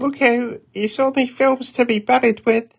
Look who is only films to be buried with.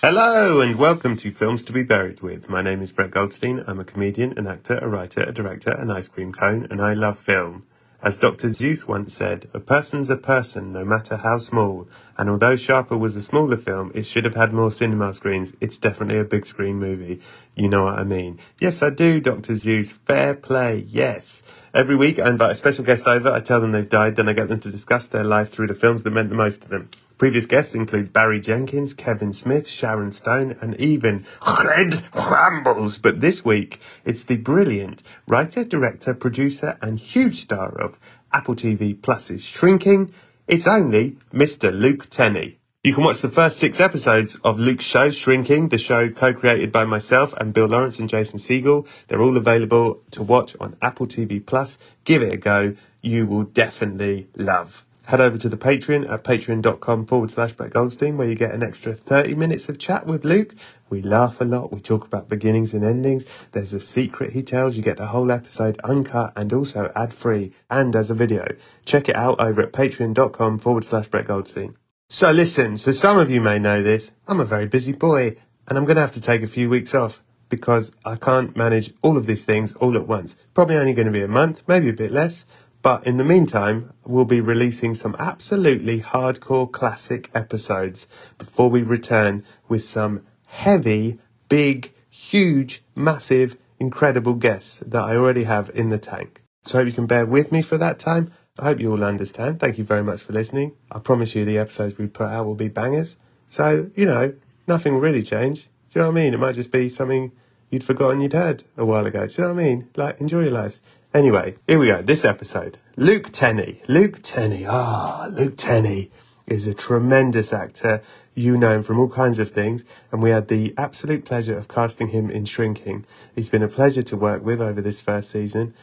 Hello and welcome to Films to be Buried with. My name is Brett Goldstein. I'm a comedian, an actor, a writer, a director, an ice cream cone, and I love film. As Dr. Seuss once said, a person's a person, no matter how small. And although Sharper was a smaller film, it should have had more cinema screens. It's definitely a big screen movie. You know what I mean. Yes, I do, Dr. Seuss. Fair play, yes. Every week I invite a special guest over, I tell them they've died, then I get them to discuss their life through the films that meant the most to them. Previous guests include Barry Jenkins, Kevin Smith, Sharon Stone, and even Fred Rambles. But this week, it's the brilliant writer, director, producer, and huge star of Apple TV Plus's Shrinking. It's only Mr. Luke Tennie. You can watch the first six episodes of Luke's show, Shrinking, the show co-created by myself and Bill Lawrence and Jason Segel. They're all available to watch on Apple TV Plus. Give it a go. You will definitely love. Head over to the Patreon at patreon.com forward slash Brett Goldstein, where you get an extra 30 minutes of chat with Luke. We laugh a lot. We talk about beginnings and endings. There's a secret he tells. You get the whole episode uncut and also ad free and as a video. Check it out over at patreon.com forward slash Brett Goldstein. So listen, so some of you may know this. I'm a very busy boy and I'm going to have to take a few weeks off because I can't manage all of these things all at once. Probably only going to be a month, maybe a bit less. But in the meantime, we'll be releasing some absolutely hardcore classic episodes before we return with some heavy, big, huge, massive, incredible guests that I already have in the tank. So I hope you can bear with me for that time. I hope you all understand. Thank you very much for listening. I promise you the episodes we put out will be bangers. So, you know, nothing will really change. Do you know what I mean? It might just be something you'd forgotten you'd heard a while ago. Do you know what I mean? Like, enjoy your lives. Anyway, here we go. This episode. Luke Tennie. Luke Tennie. Ah, Luke Tennie is a tremendous actor. You know him from all kinds of things, and we had the absolute pleasure of casting him in Shrinking. He's been a pleasure to work with over this first season.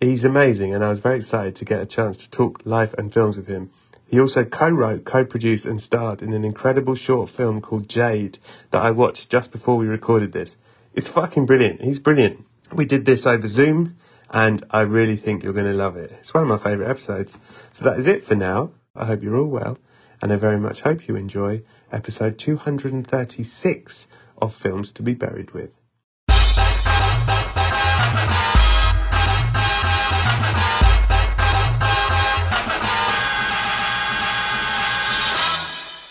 He's amazing, and I was very excited to get a chance to talk life and films with him. He also co-wrote, co-produced, and starred in an incredible short film called Jade that I watched just before we recorded this. It's fucking brilliant. He's brilliant. We did this over Zoom and I really think you're going to love it. It's one of my favourite episodes. So that is it for now. I hope you're all well, and I very much hope you enjoy episode 236 of Films to be Buried with.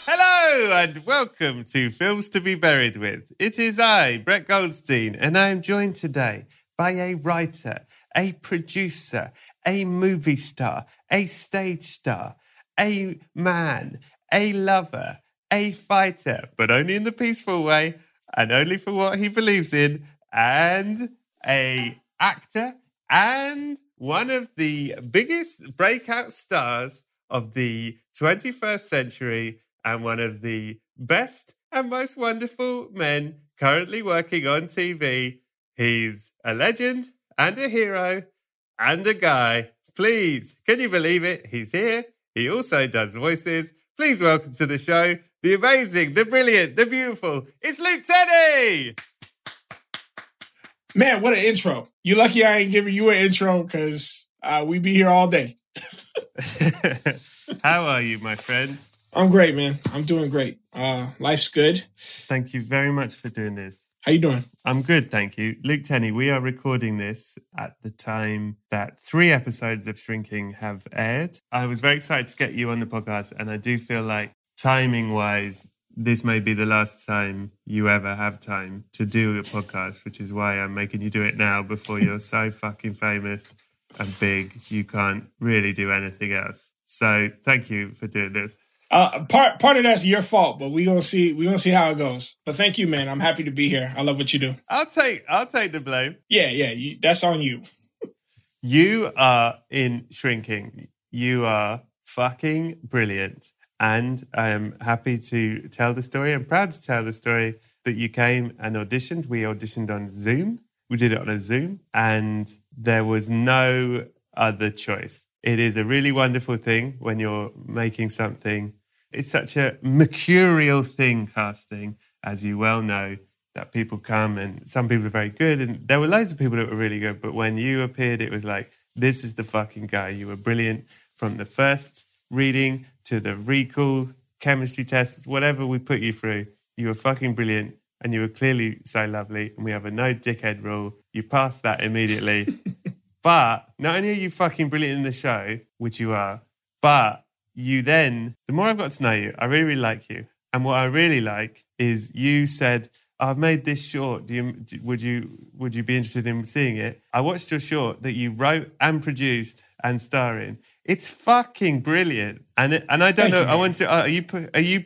Hello and welcome to Films to be Buried with. It is I, Brett Goldstein, and I am joined today by a writer, a producer, a movie star, a stage star, a man, a lover, a fighter, but only in the peaceful way and only for what he believes in, and a actor and one of the biggest breakout stars of the 21st century and one of the best and most wonderful men currently working on TV. He's a legend and a hero and a guy. Please, can you believe it? He's here. He also does voices. Please welcome to the show the amazing, the brilliant, the beautiful. It's Luke Tennie. Man, what an intro. You lucky I ain't giving you an intro because uh, we be here all day. How are you, my friend? I'm great, man. I'm doing great. Uh, life's good. Thank you very much for doing this. How you doing? I'm good, thank you. Luke Tennie, we are recording this at the time that three episodes of Shrinking have aired. I was very excited to get you on the podcast, and I do feel like timing wise, this may be the last time you ever have time to do a podcast, which is why I'm making you do it now before you're so fucking famous and big, you can't really do anything else. So thank you for doing this. Uh, part part of that's your fault, but we gonna see we gonna see how it goes. But thank you, man. I'm happy to be here. I love what you do. I'll take I'll take the blame. Yeah, yeah. You, that's on you. you are in shrinking. You are fucking brilliant, and I am happy to tell the story. I'm proud to tell the story that you came and auditioned. We auditioned on Zoom. We did it on a Zoom, and there was no other choice. It is a really wonderful thing when you're making something it's such a mercurial thing, casting, as you well know, that people come and some people are very good. And there were loads of people that were really good. But when you appeared, it was like, this is the fucking guy. You were brilliant from the first reading to the recall, chemistry tests, whatever we put you through. You were fucking brilliant. And you were clearly so lovely. And we have a no dickhead rule. You passed that immediately. but not only are you fucking brilliant in the show, which you are, but you then, the more I've got to know you, I really, really like you. And what I really like is you said, I've made this short. Do you, would you would you be interested in seeing it? I watched your short that you wrote and produced and star in. It's fucking brilliant, and it, and I don't Thank know. You, I want to. Are you are you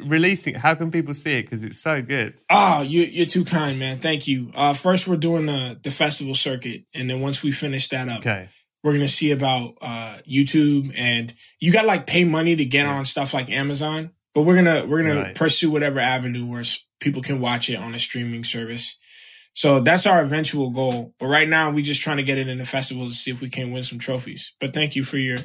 releasing? How can people see it? Because it's so good. Oh, you you're too kind, man. Thank you. Uh, first, we're doing the the festival circuit, and then once we finish that up, okay we're gonna see about uh, YouTube, and you got to like pay money to get on stuff like Amazon. But we're gonna we're gonna right. pursue whatever avenue where people can watch it on a streaming service. So that's our eventual goal. But right now, we're just trying to get it in the festival to see if we can win some trophies. But thank you for your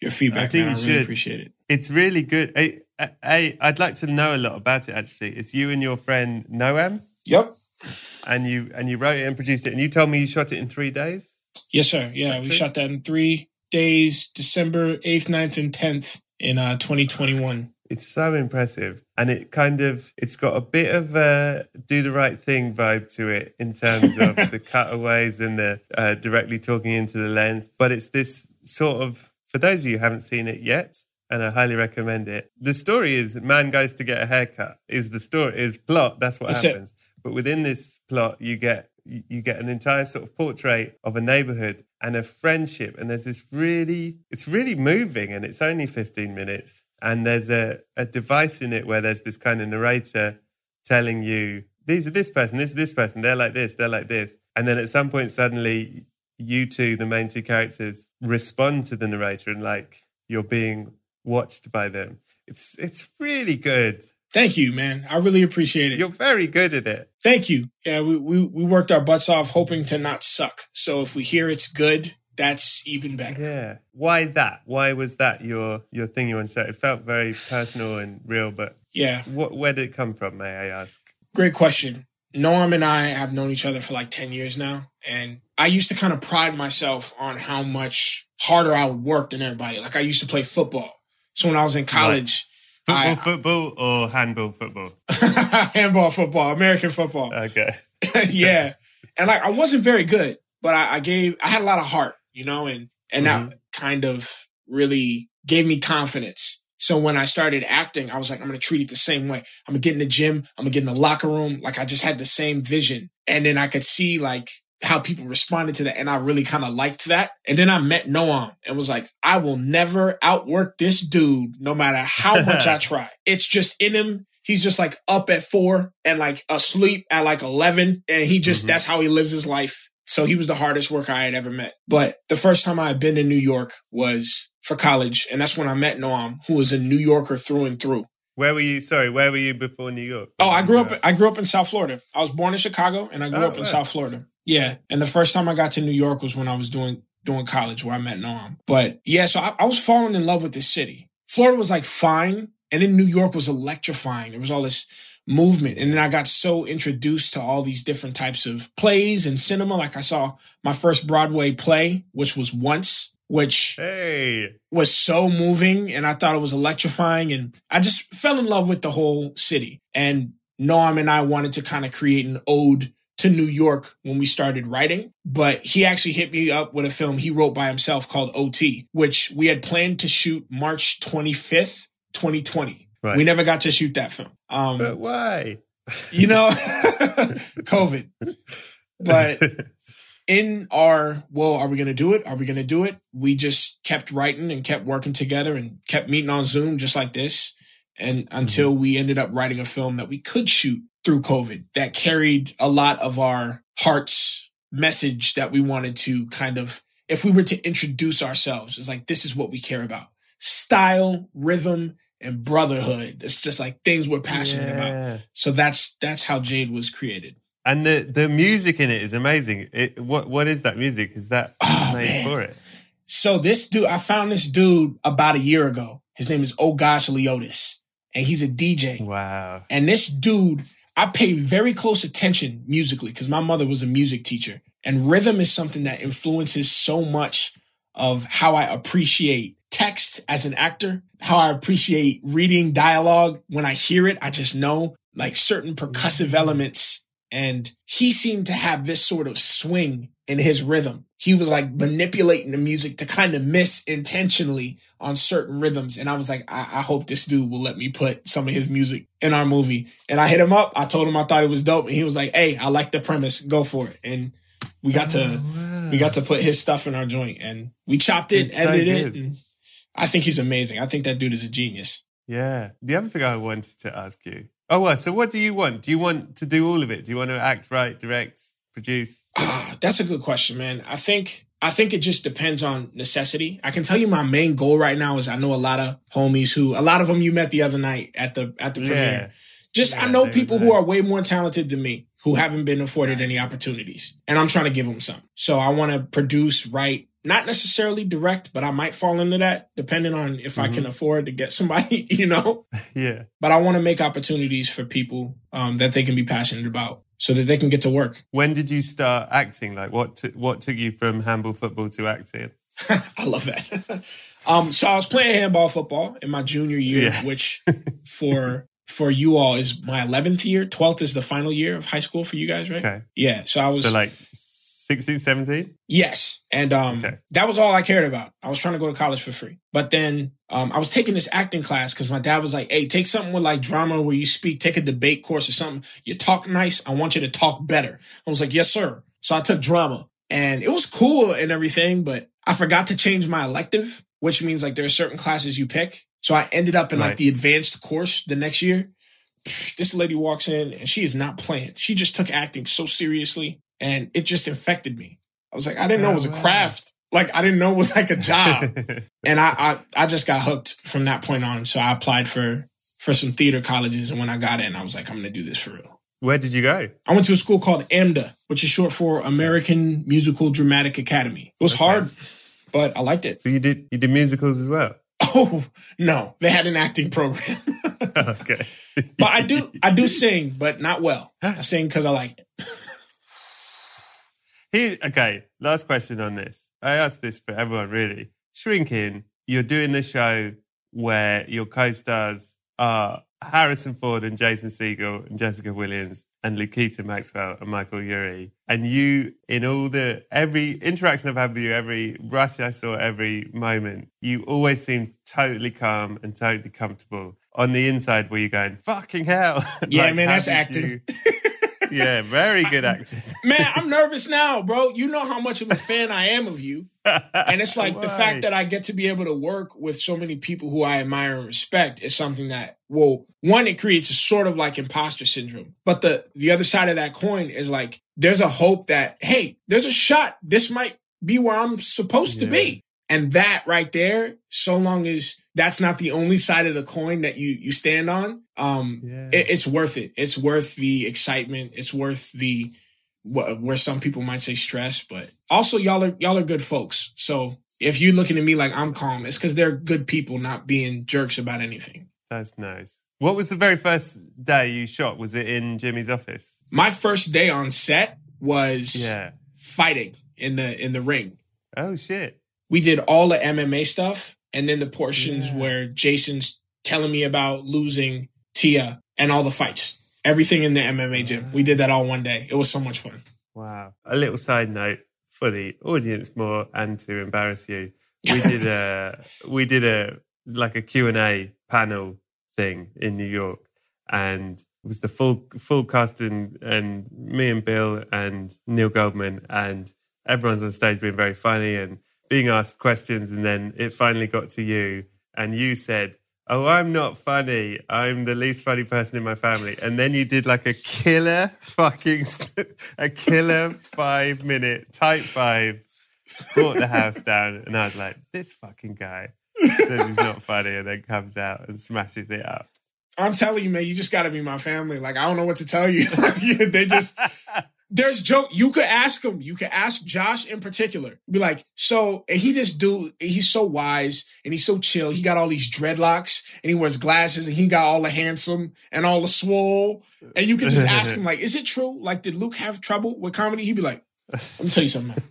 your feedback. I think man. I really should. appreciate it. It's really good. I, I I'd like to know a lot about it. Actually, it's you and your friend Noam. Yep. And you and you wrote it and produced it, and you told me you shot it in three days. Yes, sir. Yeah, we shot that in three days, December 8th, 9th, and 10th in uh, 2021. It's so impressive. And it kind of, it's got a bit of a do the right thing vibe to it in terms of the cutaways and the uh, directly talking into the lens. But it's this sort of, for those of you who haven't seen it yet, and I highly recommend it. The story is man goes to get a haircut. Is the story is plot? That's what that's happens. It. But within this plot, you get you get an entire sort of portrait of a neighborhood and a friendship. And there's this really, it's really moving and it's only 15 minutes. And there's a, a device in it where there's this kind of narrator telling you, these are this person, this is this person, they're like this, they're like this. And then at some point, suddenly, you two, the main two characters, respond to the narrator and like you're being watched by them. It's it's really good. Thank you, man. I really appreciate it. You're very good at it. Thank you. Yeah, we, we, we worked our butts off hoping to not suck. So if we hear it's good, that's even better. Yeah. Why that? Why was that your your thing you say? It felt very personal and real, but yeah. What where did it come from, may I ask? Great question. Noam and I have known each other for like 10 years now. And I used to kind of pride myself on how much harder I would work than everybody. Like I used to play football. So when I was in college, Football, I, football, or handball, football? handball, football, American football. Okay. yeah, and like I wasn't very good, but I, I, gave, I had a lot of heart, you know, and and mm-hmm. that kind of really gave me confidence. So when I started acting, I was like, I'm gonna treat it the same way. I'm gonna get in the gym. I'm gonna get in the locker room. Like I just had the same vision, and then I could see like how people responded to that. And I really kind of liked that. And then I met Noam and was like, I will never outwork this dude no matter how much I try. It's just in him. He's just like up at four and like asleep at like 11. And he just, mm-hmm. that's how he lives his life. So he was the hardest worker I had ever met. But the first time I had been to New York was for college. And that's when I met Noam, who was a New Yorker through and through. Where were you? Sorry, where were you before New York? Oh, I grew up. I grew up in South Florida. I was born in Chicago, and I grew oh, up in South Florida. Yeah. And the first time I got to New York was when I was doing doing college where I met Noam. But yeah, so I, I was falling in love with this city. Florida was like fine. And then New York was electrifying. There was all this movement. And then I got so introduced to all these different types of plays and cinema. Like I saw my first Broadway play, which was Once, which hey. was so moving. And I thought it was electrifying. And I just fell in love with the whole city. And Noam and I wanted to kind of create an ode to New York when we started writing, but he actually hit me up with a film he wrote by himself called OT, which we had planned to shoot March 25th, 2020. Right. We never got to shoot that film. Um, but why? You know, COVID. But in our, well, are we going to do it? Are we going to do it? We just kept writing and kept working together and kept meeting on Zoom just like this. And until mm-hmm. we ended up writing a film that we could shoot through COVID that carried a lot of our heart's message that we wanted to kind of, if we were to introduce ourselves, it's like, this is what we care about style, rhythm, and brotherhood. It's just like things we're passionate yeah. about. So that's, that's how Jade was created. And the, the music in it is amazing. It, what, what is that music? Is that oh, made man. for it? So this dude, I found this dude about a year ago. His name is Oh Gosh Leotis and he's a DJ. Wow. And this dude I pay very close attention musically because my mother was a music teacher and rhythm is something that influences so much of how I appreciate text as an actor, how I appreciate reading dialogue. When I hear it, I just know like certain percussive mm-hmm. elements. And he seemed to have this sort of swing in his rhythm. He was like manipulating the music to kind of miss intentionally on certain rhythms. And I was like, I, I, hope this dude will let me put some of his music in our movie. And I hit him up. I told him I thought it was dope. And he was like, Hey, I like the premise. Go for it. And we got to, oh, wow. we got to put his stuff in our joint and we chopped it, it's edited so it. And I think he's amazing. I think that dude is a genius. Yeah. The other thing I wanted to ask you. Oh, well, so what do you want? Do you want to do all of it? Do you want to act, write, direct, produce? Uh, that's a good question, man. I think I think it just depends on necessity. I can tell you my main goal right now is I know a lot of homies who a lot of them you met the other night at the at the yeah. premiere. Just yeah, I know people who are way more talented than me who haven't been afforded any opportunities, and I'm trying to give them some. So I want to produce, write, not necessarily direct, but I might fall into that depending on if mm-hmm. I can mm-hmm. afford to get somebody, you know? Yeah. But I want to make opportunities for people um, that they can be passionate about so that they can get to work. When did you start acting? Like what t- what took you from handball football to acting? I love that. um, so I was playing handball football in my junior year, yeah. which for for you all is my 11th year. 12th is the final year of high school for you guys, right? Okay. Yeah. So I was so like 16, 17? Yes. And um, okay. that was all I cared about. I was trying to go to college for free. But then um, I was taking this acting class because my dad was like, hey, take something with like drama where you speak, take a debate course or something. You talk nice. I want you to talk better. I was like, yes, sir. So I took drama and it was cool and everything, but I forgot to change my elective, which means like there are certain classes you pick. So I ended up in right. like the advanced course the next year. This lady walks in and she is not playing. She just took acting so seriously and it just infected me. I was like, I didn't know oh, it was a craft. Like I didn't know it was like a job. and I, I I just got hooked from that point on. So I applied for for some theater colleges and when I got in, I was like, I'm gonna do this for real. Where did you go? I went to a school called AMDA, which is short for American Musical Dramatic Academy. It was okay. hard, but I liked it. So you did you did musicals as well? Oh no, they had an acting program. okay. but I do I do sing, but not well. I sing because I like it. He, okay, last question on this. I asked this for everyone really. Shrinking, you're doing the show where your co-stars are Harrison Ford and Jason Segel and Jessica Williams and Lukita Maxwell and Michael Urie. And you, in all the, every interaction I've had with you, every rush I saw, every moment, you always seem totally calm and totally comfortable. On the inside, were you going, fucking hell? Yeah, like, man, that's acting. yeah, very good acting. Man, I'm nervous now, bro. You know how much of a fan I am of you. And it's like the fact that I get to be able to work with so many people who I admire and respect is something that, well, one, it creates a sort of like imposter syndrome. But the the other side of that coin is like there's a hope that, hey, there's a shot. This might be where I'm supposed yeah. to be. And that right there, so long as that's not the only side of the coin that you you stand on, um, yeah. it, it's worth it. It's worth the excitement. It's worth the where some people might say stress, but also y'all are y'all are good folks. So if you're looking at me like I'm calm, it's because they're good people, not being jerks about anything. That's nice. What was the very first day you shot? Was it in Jimmy's office? My first day on set was yeah. fighting in the in the ring. Oh shit we did all the MMA stuff and then the portions yeah. where Jason's telling me about losing Tia and all the fights. everything in the MMA gym. We did that all one day. It was so much fun. Wow. A little side note for the audience more and to embarrass you. We did a we did a like a Q&A panel thing in New York and it was the full full cast and and me and Bill and Neil Goldman and everyone's on stage being very funny and being asked questions and then it finally got to you and you said oh i'm not funny i'm the least funny person in my family and then you did like a killer fucking a killer five minute type five brought the house down and i was like this fucking guy says he's not funny and then comes out and smashes it up I'm telling you, man, you just got to be my family. Like, I don't know what to tell you. they just, there's joke. You could ask him. You could ask Josh in particular. Be like, so, and he just do. He's so wise and he's so chill. He got all these dreadlocks and he wears glasses and he got all the handsome and all the swole. And you could just ask him like, is it true? Like, did Luke have trouble with comedy? He'd be like, let me tell you something.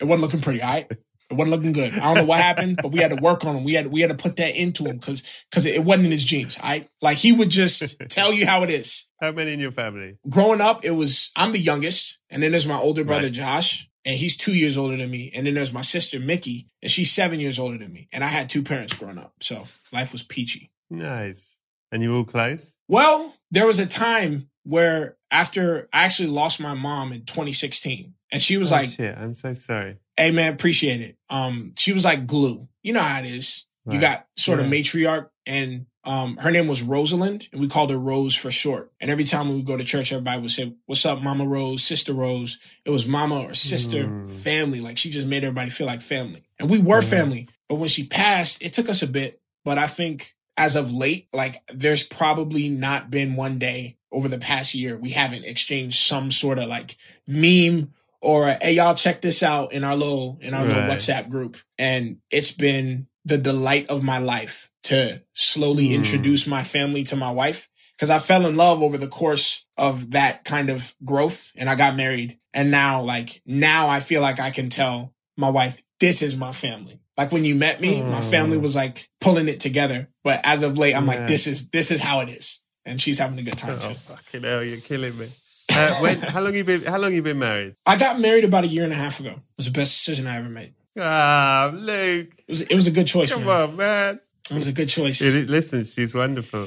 It wasn't looking pretty. All right. It wasn't looking good. I don't know what happened, but we had to work on him. We had we had to put that into him because because it wasn't in his genes. I like he would just tell you how it is. How many in your family? Growing up, it was I'm the youngest, and then there's my older brother right. Josh, and he's two years older than me, and then there's my sister Mickey, and she's seven years older than me. And I had two parents growing up, so life was peachy. Nice. And you all close? Well, there was a time where after I actually lost my mom in 2016, and she was oh, like, "Shit, I'm so sorry." Hey man, appreciate it. Um, she was like glue. You know how it is. Right. You got sort yeah. of matriarch and um, her name was Rosalind, and we called her Rose for short. And every time we would go to church, everybody would say, "What's up, Mama Rose, Sister Rose?" It was Mama or Sister, mm. family. Like she just made everybody feel like family, and we were mm. family. But when she passed, it took us a bit. But I think as of late, like there's probably not been one day over the past year we haven't exchanged some sort of like meme or hey y'all check this out in our little in our right. little WhatsApp group. And it's been the delight of my life to slowly mm. introduce my family to my wife because I fell in love over the course of that kind of growth and I got married. And now like now I feel like I can tell my wife this is my family. Like when you met me, mm. my family hmm. was like pulling it together. But as of late, I'm yeah. like, this is this is how it is. And she's having a good time oh, too. Fucking hell, you're killing me. Uh, when, how long you been? How long you been married? I got married about a year and a half ago. It was the best decision I ever made. Ah, Luke. It was, it was a good choice. Come man. on, man. It was a good choice. It, listen, she's wonderful.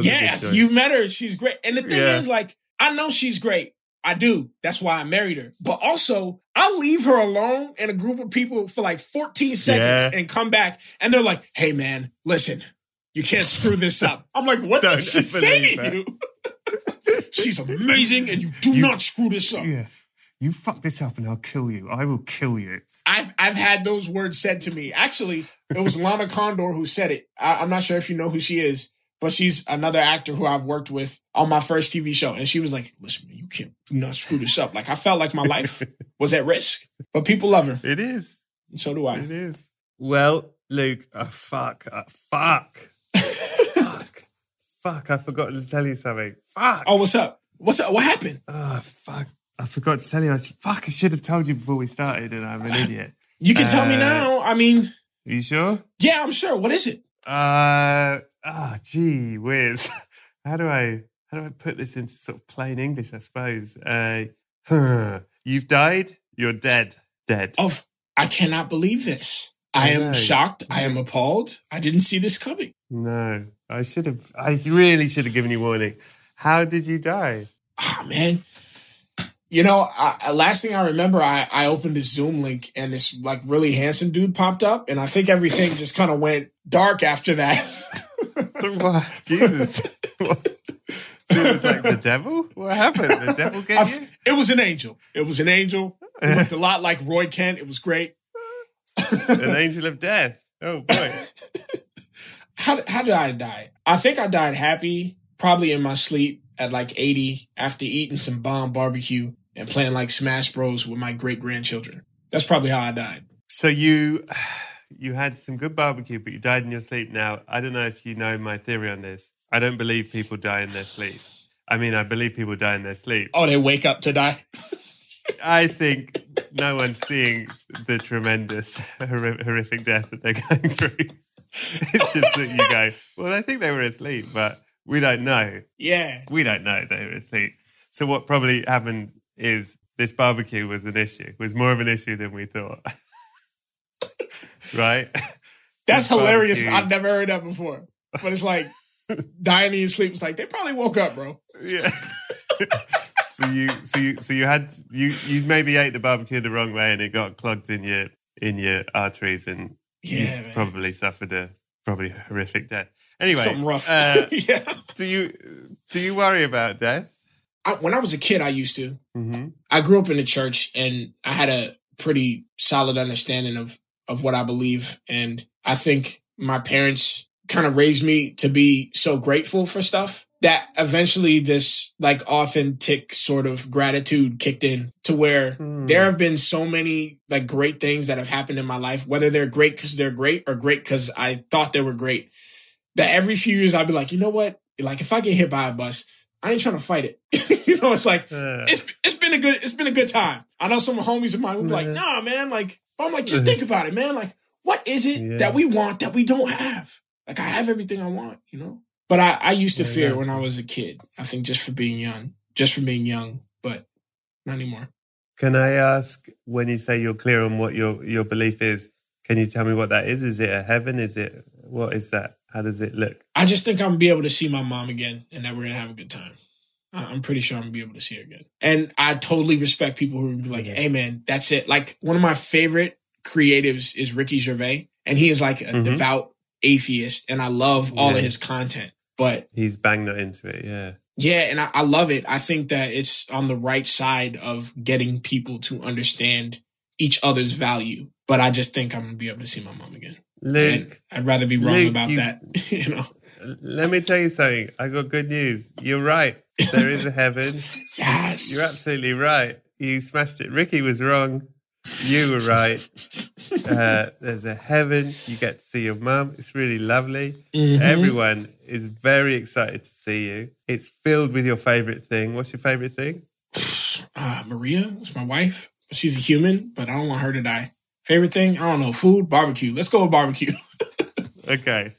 Yes, you've met her. She's great. And the thing yeah. is, like, I know she's great. I do. That's why I married her. But also, I'll leave her alone in a group of people for like 14 seconds yeah. and come back, and they're like, "Hey, man, listen, you can't screw this up." I'm like, "What did she say to you?" She's amazing, and you do you, not screw this up. Yeah. You fuck this up and I'll kill you. I will kill you. I've I've had those words said to me. Actually, it was Lana Condor who said it. I, am not sure if you know who she is, but she's another actor who I've worked with on my first TV show. And she was like, listen, you can't you not screw this up. Like I felt like my life was at risk. But people love her. It is. And so do I. It is. Well, Luke, uh, fuck. Uh, fuck. Fuck, I forgot to tell you something. Fuck. Oh, what's up? What's up? What happened? Oh, fuck. I forgot to tell you. I should, fuck, I should have told you before we started, and I'm an idiot. You can uh, tell me uh, now. I mean, you sure? Yeah, I'm sure. What is it? Uh, ah, oh, gee whiz. how do I how do I put this into sort of plain English? I suppose. Uh, huh. you've died. You're dead. Dead. Of I cannot believe this. I, I am know. shocked. I am appalled. I didn't see this coming. No, I should have. I really should have given you warning. How did you die? Oh man, you know, I, last thing I remember, I, I opened this Zoom link and this like really handsome dude popped up, and I think everything just kind of went dark after that. Jesus. What? So it was like the devil? What happened? The devil get you? It was an angel. It was an angel. It looked a lot like Roy Kent. It was great. an angel of death. Oh boy how how did I die? I think I died happy, probably in my sleep at like 80 after eating some bomb barbecue and playing like Smash Bros with my great grandchildren. That's probably how I died. So you you had some good barbecue, but you died in your sleep. Now I don't know if you know my theory on this. I don't believe people die in their sleep. I mean, I believe people die in their sleep. Oh, they wake up to die. I think no one's seeing the tremendous horrific death that they're going through. it's just that you go, well, I think they were asleep, but we don't know. Yeah. We don't know, they were asleep. so what probably happened is this barbecue was an issue, was more of an issue than we thought. right? That's This hilarious. barbecue- I've never heard that before. But it's like dying in your sleep. It's like they probably woke up, bro. Yeah. so you so you so you had you you maybe ate the barbecue the wrong way and it got clogged in your in your arteries and Yeah, you probably suffered a probably horrific death. Anyway, Something rough. Uh, yeah. do you do you worry about death? I, when I was a kid, I used to. Mm-hmm. I grew up in the church and I had a pretty solid understanding of of what I believe. And I think my parents kind of raised me to be so grateful for stuff that eventually this like authentic sort of gratitude kicked in to where hmm. there have been so many like great things that have happened in my life, whether they're great because they're great or great because I thought they were great. That every few years I'd be like, you know what? Like if I get hit by a bus, I ain't trying to fight it. you know, it's like it's it's been a good it's been a good time. I know some homies of mine who be like, nah, man, like I'm like, just think about it, man. Like, what is it Yeah. that we want that we don't have? Like I have everything I want, you know? But I, I used to Yeah, fear yeah. when I was a kid. I think just for being young. Just for being young, but not anymore. Can I ask when you say you're clear on what your your belief is? Can you tell me what that is? Is it a heaven? Is it what is that? How does it look? I just think I'm gonna be able to see my mom again and that we're gonna have a good time. I'm pretty sure I'm gonna be able to see her again. And I totally respect people who are like, hey man, that's it. Like one of my favorite creatives is Ricky Gervais, and he is like a Mhm. devout atheist, and I love all Yeah. of his content. But He's banged that into it. Yeah. yeah, and I, I love it. I think that it's on the right side of getting people to understand each other's value. But I just think I'm gonna be able to see my mom again. Luke, And I'd rather be wrong Luke, about you- that. you know. let me tell you something. I got good news. You're right. There is a heaven. Yes. You're absolutely right. You smashed it. Ricky was wrong. You were right. Uh, there's a heaven. You get to see your mum. It's really lovely. Mhm. Everyone is very excited to see you. It's filled with your favorite thing. What's your favorite thing? uh, Maria is my wife. She's a human, but I don't want her to die. Favorite thing? I don't know. Food, barbecue. Let's go with barbecue. Okay.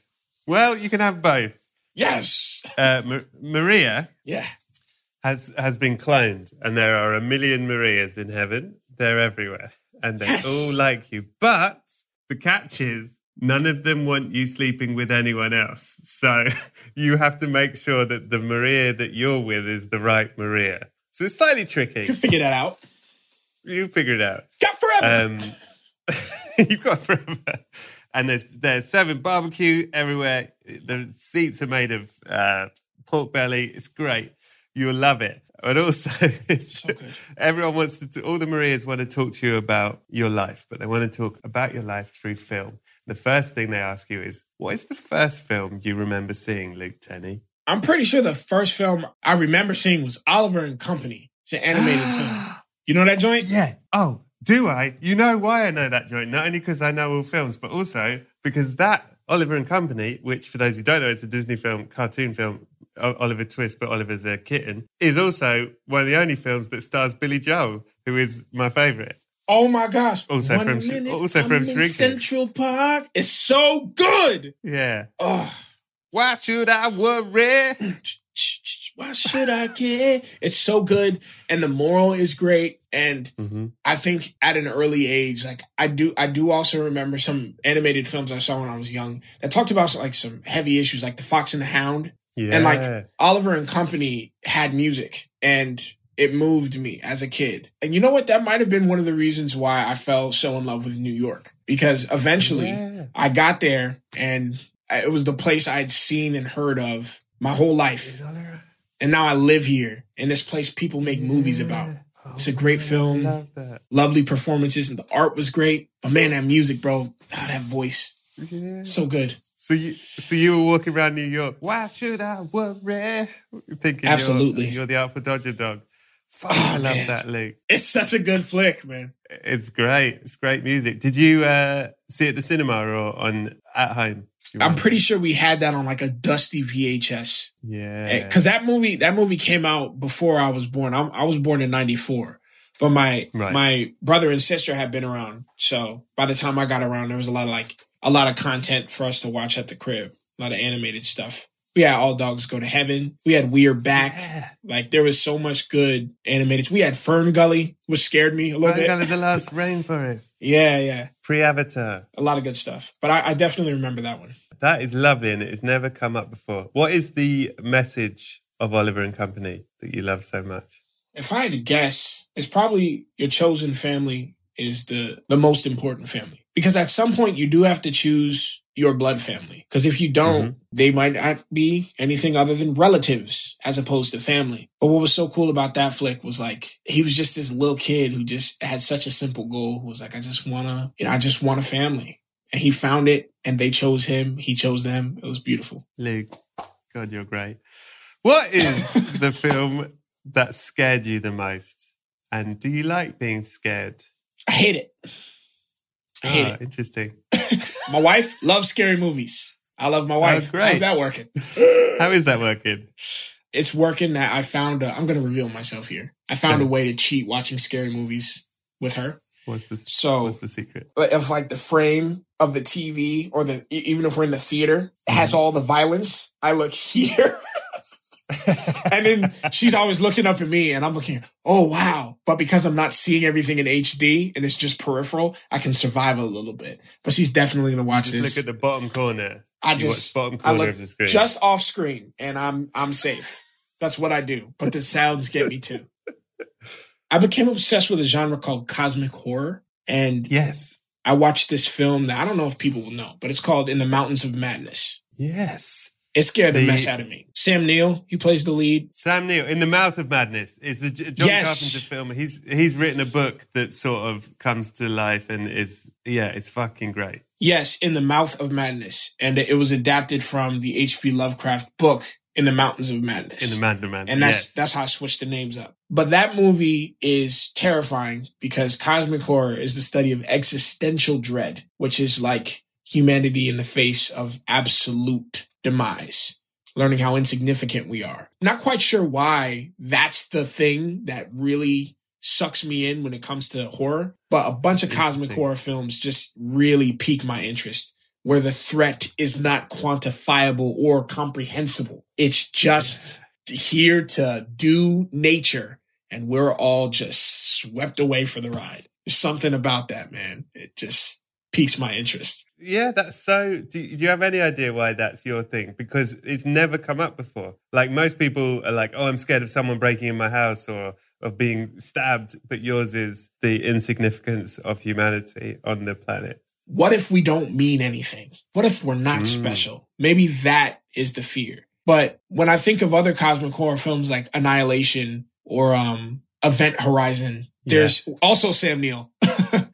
Well, you can have both. yes. Uh, Ma- Maria Yeah. has has been cloned, and there are a million Marias in heaven. They're everywhere, and they Yes. all like you. But the catch is, none of them want you sleeping with anyone else. So you have to make sure that the Maria that you're with is the right Maria. So it's slightly tricky. You figure that out. You figure it out. Got forever. Um, you've got forever. And there's there's seven barbecue everywhere. The seats are made of uh, pork belly. It's great. You'll love it. But also, it's, oh, good. everyone wants to. All the Marias want to talk to you about your life, but they want to talk about your life through film. The first thing they ask you is, "What is the first film you remember seeing, Luke Tennie?" I'm pretty sure the first film I remember seeing was Oliver and Company. It's an animated film. You know that joint? Yeah. Oh, do I? You know why I know that joint? Not only because I know all films, but also because that Oliver and Company, which for those who don't know, it's a Disney film, cartoon film, Oliver Twist, but Oliver's a kitten, is also one of the only films that stars Billy Joel, who is my favourite. Oh my gosh! Also One from- minute, also I'm from Central Park. It's so good. Yeah. Oh. Why should I worry? Why should I care? It's so good, and the moral is great. And Mhm. I think at an early age, like I do, I do also remember some animated films I saw when I was young that talked about like some heavy issues, like The Fox and the Hound, Yeah. and like Oliver and Company had music, and it moved me as a kid. And you know what? That might have been one of the reasons why I fell so in love with New York because eventually Yeah. I got there and it was the place I'd seen and heard of my whole life. And now I live here in this place people make movies about. It's a great film. Love. Lovely performances and the art was great. But man, that music, bro, ah, that voice, Yeah. so good. So you, so you were walking around New York. Why should I worry? Thinking Absolutely. you're, you're the Artful Dodger dog. Fuck, Oh, I love man. that, Luke. It's such a good flick, man. It's great. It's great music. Did you uh, see it at the cinema or on at home? I'm pretty sure we had that on like a dusty VHS. Yeah. Because that movie, that movie came out before I was born. I'm, I was born in '94, but my Right. my brother and sister had been around. So by the time I got around, there was a lot of like a lot of content for us to watch at the crib, a lot of animated stuff. We had All Dogs Go to Heaven. We had We Are Back. Yeah. Like there was so much good animated. We had Fern Gully, which scared me a little Fern bit. Gully, the Last Rainforest. yeah, yeah. Pre Avatar. A lot of good stuff. But I, I definitely remember that one. That is lovely and it has never come up before. What is the message of Oliver and Company that you love so much? If I had to guess, it's probably your chosen family is the the most important family because at some point you do have to choose your blood family. Because if you don't mm-hmm. they might not be anything other than relatives as opposed to family. But what was so cool about that flick was like he was just this little kid who just had such a simple goal who was like i just want to you know i just want a family. And he found it and they chose him. He chose them. It was beautiful. Luke god you're great. What is the film that scared you the most? And do you like being scared? I hate it. I hate ah, it. Interesting. my wife loves scary movies. I love my wife. Oh, great. How's that working? How is that working? It's working that I found, i am going to reveal myself here. I found a way to cheat watching scary movies with her. What's the, so, what's the secret? If like the frame of the TV or the, even if we're in the theater, has mm-hmm. all the violence, I look here. and then she's always looking up at me and I'm looking, oh wow. But because I'm not seeing everything in HD and it's just peripheral, I can survive a little bit. But she's definitely gonna watch just this. Look at the bottom corner. I just bottom corner I look of the screen. Just off screen and I'm I'm safe. That's what I do. But the sounds get me too. I became obsessed with a genre called cosmic horror. And yes, I watched this film that I don't know if people will know, but it's called In the Mountains of Madness. Yes. It scared the, the, mess out of me. Sam Neill, he plays the lead. Sam Neill in the Mouth of Madness is the John yes. Carpenter film. He's he's written a book that sort of comes to life and is yeah, it's fucking great. Yes, in the Mouth of Madness, and it was adapted from the H.P. Lovecraft book in the Mountains of Madness. In the Mountains of Madness, and that's yes. that's how I switched the names up. But that movie is terrifying because cosmic horror is the study of existential dread, which is like humanity in the face of absolute demise, learning how insignificant we are. Not quite sure why that's the thing that really sucks me in when it comes to horror, but a bunch of cosmic horror films just really pique my interest where the threat is not quantifiable or comprehensible. It's just here to do nature and we're all just swept away for the ride. There's something about that, man. It just piques my interest. Yeah, that's so. Do, do, you have any idea why that's your thing? Because it's never come up before. Like most people are like, oh, I'm scared of someone breaking in my house or of being stabbed. But yours is the insignificance of humanity on the planet. What if we don't mean anything? What if we're not mm. special? Maybe that is the fear. But when I think of other cosmic horror films like Annihilation or um, Event Horizon, there's yeah. also Sam Neill.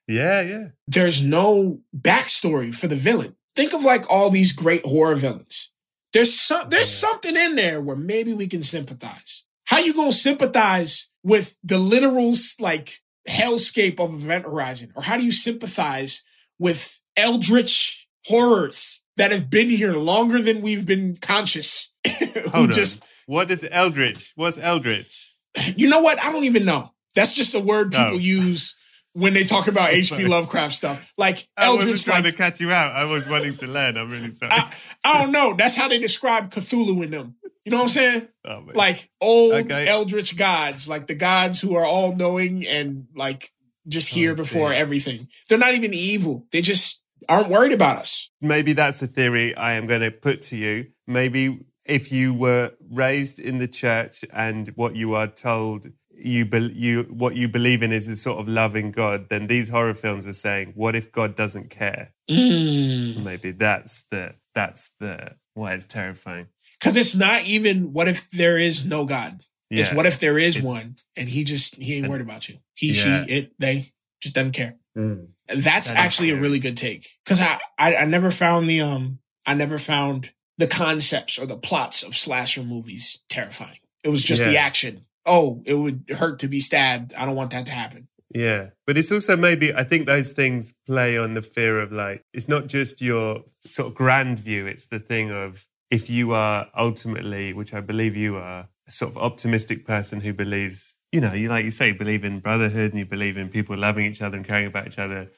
yeah, yeah. There's no backstory for the villain. Think of like all these great horror villains. There's some there's yeah. something in there where maybe we can sympathize. How you gonna sympathize with the literal like hellscape of Event Horizon? Or how do you sympathize with eldritch horrors that have been here longer than we've been conscious? Hold just on. What is eldritch? What's eldritch? You know what? I don't even know. That's just a word people oh. use when they talk about HP Lovecraft stuff. Like I Eldritch, wasn't trying like, to catch you out. I was wanting to learn. I'm really sorry. I, I, don't know. That's how they describe Cthulhu in them. You know what I'm saying? Oh, like old okay. eldritch gods, like the gods who are all knowing and like just oh, here oh, before everything. They're not even evil. They just aren't worried about us. Maybe that's a theory I am going to put to you. Maybe if you were raised in the church and what you are told you be, you what you believe in is a sort of loving God, then these horror films are saying, what if God doesn't care? Mm. Maybe that's the that's the why it's terrifying. Because it's not even what if there is no God. Yeah, it's what if there is one and he just he ain't worried about you. He, yeah. she, it, they just doesn't care. Mm. That's that actually a really good take. Because I, I I never found the um I never found the concepts or the plots of slasher movies terrifying. It was just yeah. the action oh, it would hurt to be stabbed. I don't want that to happen. Yeah. But it's also maybe, I think those things play on the fear of like, it's not just your sort of grand view, it's the thing of if you are ultimately, which I believe you are, a sort of optimistic person who believes, you know, you like you say, believe in brotherhood and you believe in people loving each other and caring about each other.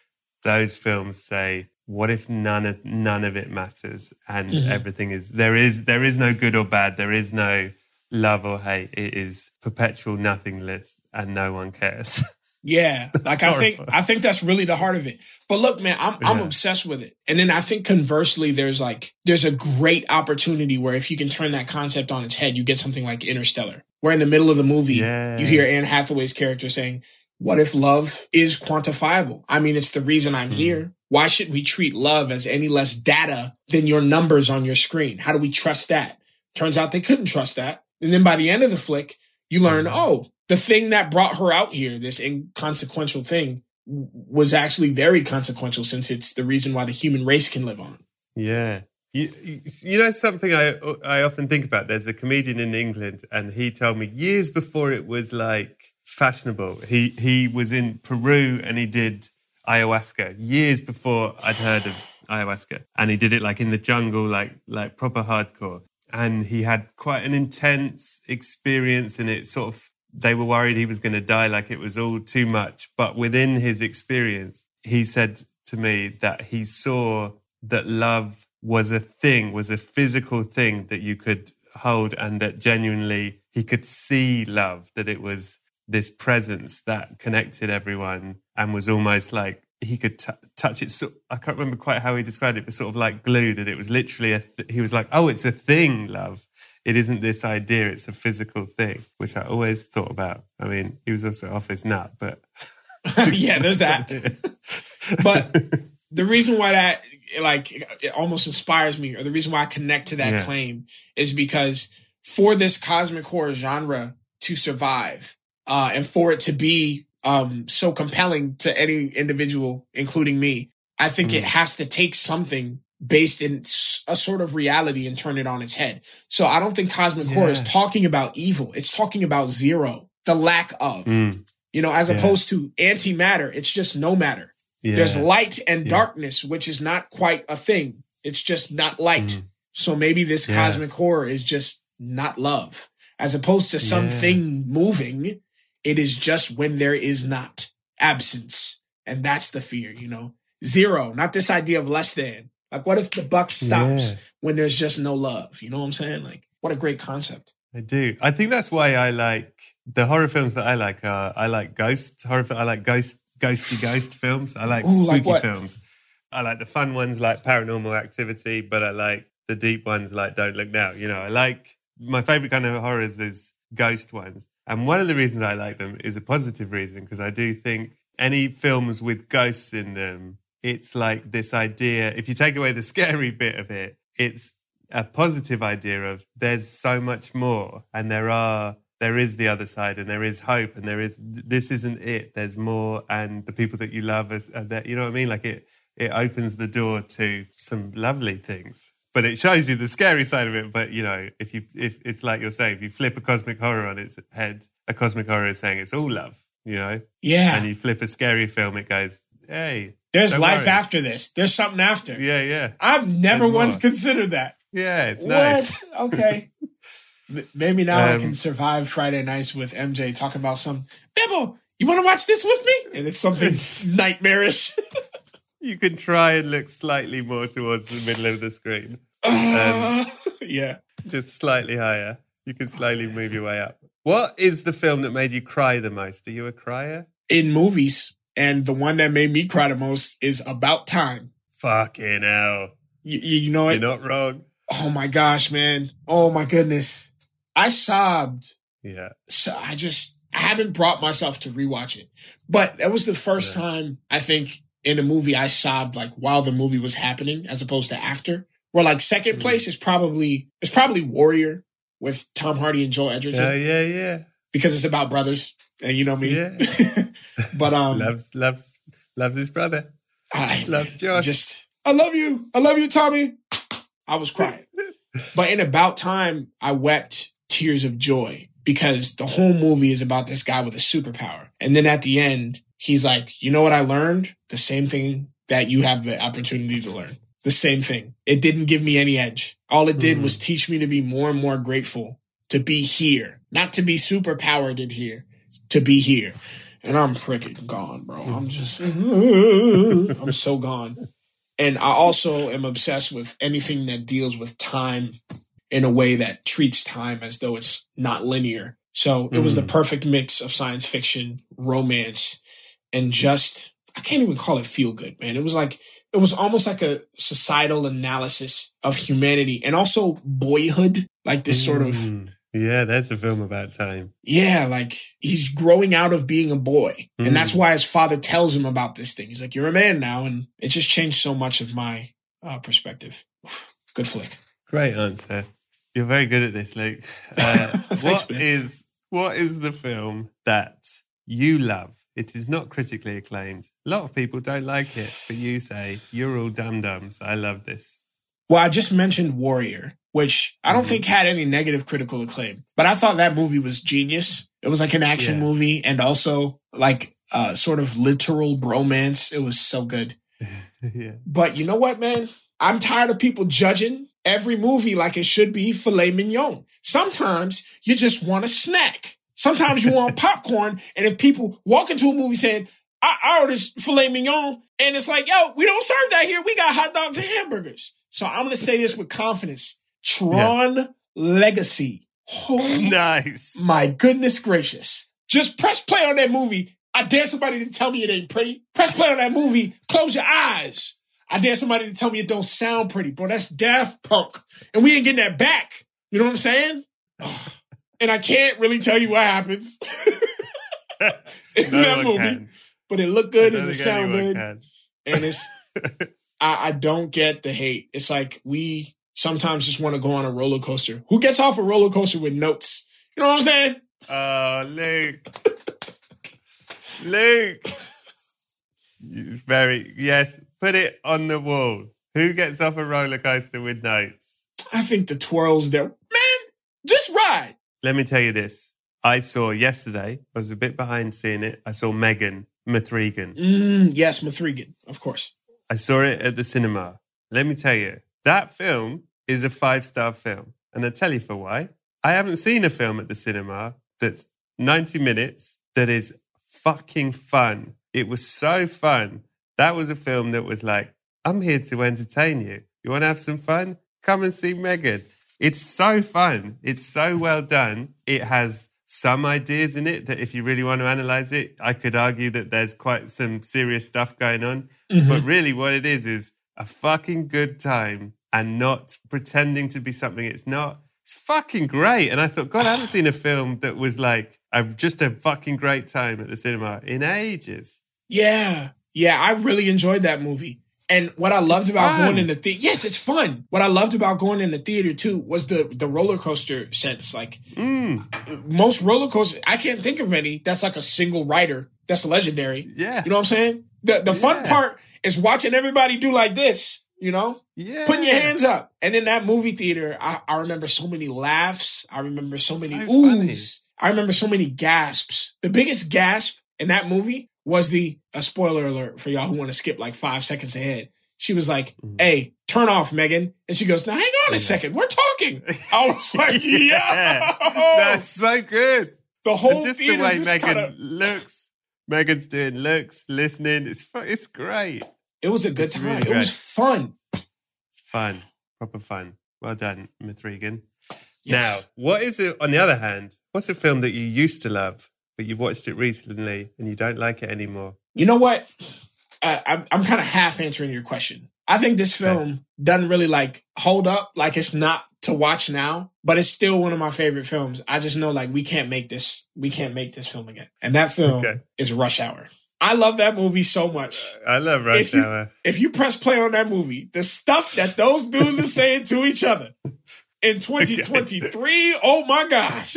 Those films say what if none of none of it matters and mm-hmm. everything is there is there is no good or bad there is no love or hate it is perpetual nothingness and no one cares yeah like i think i think that's really the heart of it but look man i'm yeah. i'm obsessed with it and then i think conversely there's like there's a great opportunity where if you can turn that concept on its head you get something like interstellar where in the middle of the movie yeah. you hear anne hathaway's character saying what if love is quantifiable? I mean, it's the reason I'm mm. here. Why should we treat love as any less data than your numbers on your screen? How do we trust that? Turns out they couldn't trust that. And then by the end of the flick, you learn, mm. oh, the thing that brought her out here, this inconsequential thing, was actually very consequential since it's the reason why the human race can live on. Yeah. You, you know something I I often think about. There's a comedian in England, and he told me years before it was like fashionable. He he was in Peru and he did ayahuasca years before I'd heard of ayahuasca, and he did it like in the jungle, like like proper hardcore. And he had quite an intense experience, and it sort of they were worried he was going to die, like it was all too much. But within his experience, he said to me that he saw that love was a thing, was a physical thing that you could hold, and that genuinely he could see love, that it was this presence that connected everyone and was almost like he could t- touch it. So I can't remember quite how he described it, but sort of like glue. That it was literally a. Th- he was like, "Oh, it's a thing, love. It isn't this idea. It's a physical thing," which I always thought about. I mean, he was also off his nut, but yeah, there's that. but the reason why that like it almost inspires me, or the reason why I connect to that yeah. claim, is because for this cosmic horror genre to survive, uh, and for it to be um, so compelling to any individual, including me, I think mm. it has to take something based in a sort of reality and turn it on its head. So I don't think cosmic yeah. horror is talking about evil. It's talking about zero, the lack of, mm. you know, as yeah. opposed to antimatter. It's just no matter. Yeah. There's light and darkness, which is not quite a thing. It's just not light. Mm. So maybe this cosmic horror is just not love as opposed to something moving it is just when there is not absence. And that's the fear, you know? Zero, not this idea of less than. Like, what if the buck stops yeah. when there's just no love? You know what I'm saying? Like, what a great concept. I do. I think that's why I like the horror films that I like. Are, I like ghost horror. I like ghost, ghosty ghost films. I like Ooh, spooky like films. I like the fun ones like Paranormal Activity, but I like the deep ones like Don't Look Now. You know, I like my favorite kind of horrors is ghost ones. And one of the reasons I like them is a positive reason because I do think any films with ghosts in them, it's like this idea. If you take away the scary bit of it, it's a positive idea of there's so much more and there are there is the other side and there is hope and there is this isn't it there's more and the people that you love is there you know what i mean like it it opens the door to some lovely things but it shows you the scary side of it. But you know, if you if it's like you're saying, if you flip a cosmic horror on its head, a cosmic horror is saying it's all love. You know, yeah. And you flip a scary film, it goes, hey, there's life worry. after this. There's something after. Yeah, yeah. I've never There's once more. considered that. Yeah, it's what? nice. Okay. Maybe now um, I can survive Friday nights with MJ talking about some Bibble. You want to watch this with me? And it's something nightmarish. you can try and look slightly more towards the middle of the screen. Um, yeah. Just slightly higher. You can slowly move your way up. What is the film that made you cry the most? Are you a crier? In movies. And the one that made me cry the most is About Time. Fucking hell. You, you know it? You're not wrong. Oh my gosh, man. Oh my goodness. I sobbed. Yeah. So I just, I haven't brought myself to rewatch it. But that was the first yeah. time I think in a movie I sobbed like while the movie was happening as opposed to after. Where like second mm. place is probably it's probably Warrior with Tom Hardy and Joel Edgerton. Yeah, yeah, yeah. Because it's about brothers, and you know me. Yeah. but um, loves loves loves his brother. I loves Josh. Just I love you. I love you, Tommy. I was crying. but in about time, I wept tears of joy because the whole movie is about this guy with a superpower. And then at the end, he's like, you know what I learned? The same thing that you have the opportunity to learn. The same thing. It didn't give me any edge. All it did mm. was teach me to be more and more grateful to be here, not to be superpowered in here, to be here. And I'm freaking gone, bro. I'm just, I'm so gone. And I also am obsessed with anything that deals with time in a way that treats time as though it's not linear. So it was the perfect mix of science fiction, romance, and just, I can't even call it feel good, man. It was like, it was almost like a societal analysis of humanity and also boyhood, like this sort of, Mm. Yeah, that's a film about time. yeah, like he's growing out of being a boy. Mm. And that's why his father tells him about this thing. He's like, you're a man now. And it just changed so much of my uh, perspective. Good flick. Great answer. You're very good at this, Luke. Uh, Thanks, what man. is what is the film that you love? It is not critically acclaimed. A lot of people don't like it, but you say you're all dum dums. I love this. Well, I just mentioned Warrior, which I don't Mhm. think had any negative critical acclaim, but I thought that movie was genius. It was like an action Yeah. movie and also like uh, sort of literal bromance. It was so good. yeah. But you know what, man? I'm tired of people judging every movie like it should be filet mignon. Sometimes you just want a snack. Sometimes you want popcorn. And if people walk into a movie saying, I, I ordered filet mignon, and it's like, yo, we don't serve that here. We got hot dogs and hamburgers. So I'm going to say this with confidence. Tron Legacy. Oh Nice. my goodness gracious. Just press play on that movie. I dare somebody to tell me it ain't pretty. Press play on that movie. Close your eyes. I dare somebody to tell me it don't sound pretty. Bro, that's Daft Punk. And we ain't getting that back. You know what I'm saying? And I can't really tell you what happens in No that movie. can. But it looked good and it think sound good. can. And it's I, I don't get the hate. It's like we sometimes just want to go on a roller coaster. Who gets off a roller coaster with notes? You know what I'm saying? Oh, Luke. Luke. Very yes. Put it on the wall. Who gets off a roller coaster with notes? I think the twirls there. Man, just ride. Let me tell you this. I saw yesterday. I was a bit behind seeing it. I saw Megan Mathregan. Mm, yes, Mathregan, of course. I saw it at the cinema. Let me tell you, that film is a five star film. And I'll tell you for why. I haven't seen a film at the cinema that's 90 minutes that is fucking fun. It was so fun. That was a film that was like, I'm here to entertain you. You want to have some fun? Come and see Megan. It's so fun. It's so well done. It has some ideas in it that if you really want to analyze it, I could argue that there's quite some serious stuff going on. But mm-hmm. really, what it is is a fucking good time and not pretending to be something it's not. It's fucking great. And I thought, God, I haven't seen a film that was like a, just a fucking great time at the cinema in ages. Yeah. Yeah, I really enjoyed that movie. And what I loved about fun. going in the theater, yes, it's fun. What I loved about going in the theater too was the the roller coaster sense. Like Mm, most roller coasters, I can't think of any that's like a single rider that's legendary. yeah. You know what I'm saying? The the fun part is watching everybody do like this. You know, yeah. putting your hands up. And in that movie theater, I, I remember so many laughs. I remember so many So oohs. I remember so many gasps. The biggest gasp in that movie was the a spoiler alert for y'all who want to skip like five seconds ahead. She was like, Mhm. "Hey, turn off, Megan," and she goes, "Now hang on a second, we're talking." I was like, "Yeah, That's so good. the whole And just the way just Megan kinda- looks. Megan's doing looks, listening. It's fu- it's great. It was a good It's time. really it was fun. It's fun, proper fun. Well done, Mathregan. Yes. Now, what is it? On the other hand, what's a film that you used to love, but you've watched it recently and you don't like it anymore? You know what? Uh, I'm, I'm kind of half answering your question. I think this film doesn't really like hold up. Like it's not to watch now, but it's still one of my favorite films. I just know like we can't make this, we can't make this film again. And that film Okay. is Rush Hour. I love that movie so much. I love Rush If you- Hour. If you press play on that movie, the stuff that those dudes are saying to each other in 2023, oh my gosh.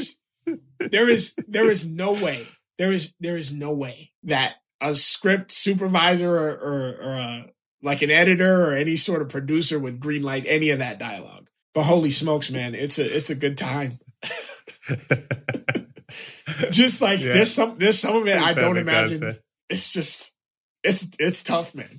There is there is no way. There is there is no way that a script supervisor or or, or a, like an editor or any sort of producer would greenlight any of that dialogue. But holy smokes, man, it's a it's a good time. Just like Yeah. there's some there's some of it I don't imagine. Eh? It's just it's it's tough, man.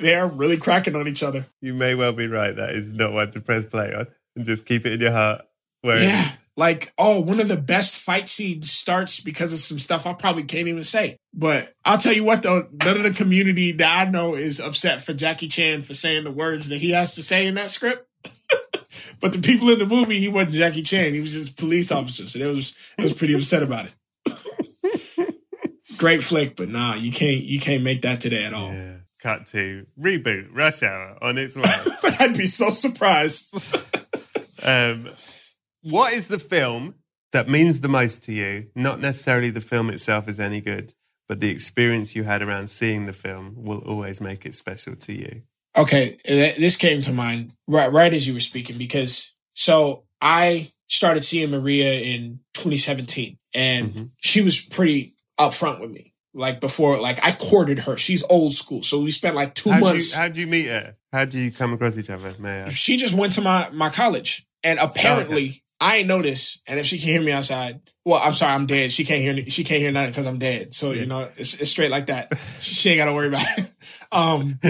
They're really cracking on each other. You may well be right. That is not one to press play on and just keep it in your heart where Yeah. Like, oh, one of the best fight scenes starts because of some stuff I probably can't even say. But I'll tell you what, though, none of the community that I know is upset for Jackie Chan for saying the words that he has to say in that script. but the people in the movie, he wasn't Jackie Chan. He was just a police officer. So they was, they was pretty upset about it. Great flick, but nah, you can't, you can't make that today at all. Yeah. Cut to reboot Rush Hour on its way. I'd be so surprised. um, what is the film that means the most to you? Not necessarily the film itself is any good, but the experience you had around seeing the film will always make it special to you. Okay, this came to mind right right as you were speaking because so I started seeing Maria in 2017 and mm-hmm. she was pretty upfront with me. Like before, like I courted her. She's old school, so we spent like 2 how'd months. You, how'd you meet her? How do you come across each other? She just went to my my college, and apparently oh, okay. I ain't noticed. And if she can hear me outside, well, I'm sorry, I'm dead. She can't hear. She can't hear nothing because I'm dead. So yeah. you know, it's, it's straight like that. she ain't got to worry about it. Um,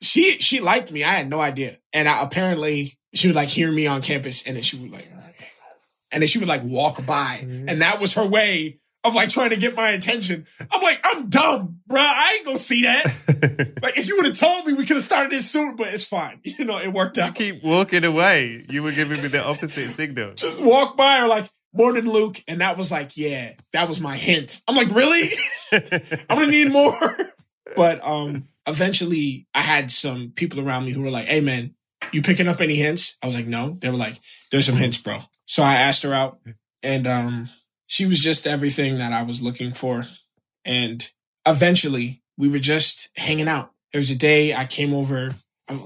she she liked me. I had no idea, and I, apparently she would like hear me on campus, and then she would like, and then she would like walk by, mm-hmm. and that was her way of like trying to get my attention. I'm like, I'm dumb, bro. I ain't gonna see that. like, if you would have told me, we could have started this sooner, but it's fine. You know, it worked out. You keep walking away. You were giving me the opposite signal. Just walk by or like, morning, Luke. And that was like, yeah, that was my hint. I'm like, really? I'm gonna need more. but um, eventually I had some people around me who were like, hey man, you picking up any hints? I was like, no. They were like, there's some hints, bro. So I asked her out and um she was just everything that I was looking for. And eventually we were just hanging out. There was a day I came over,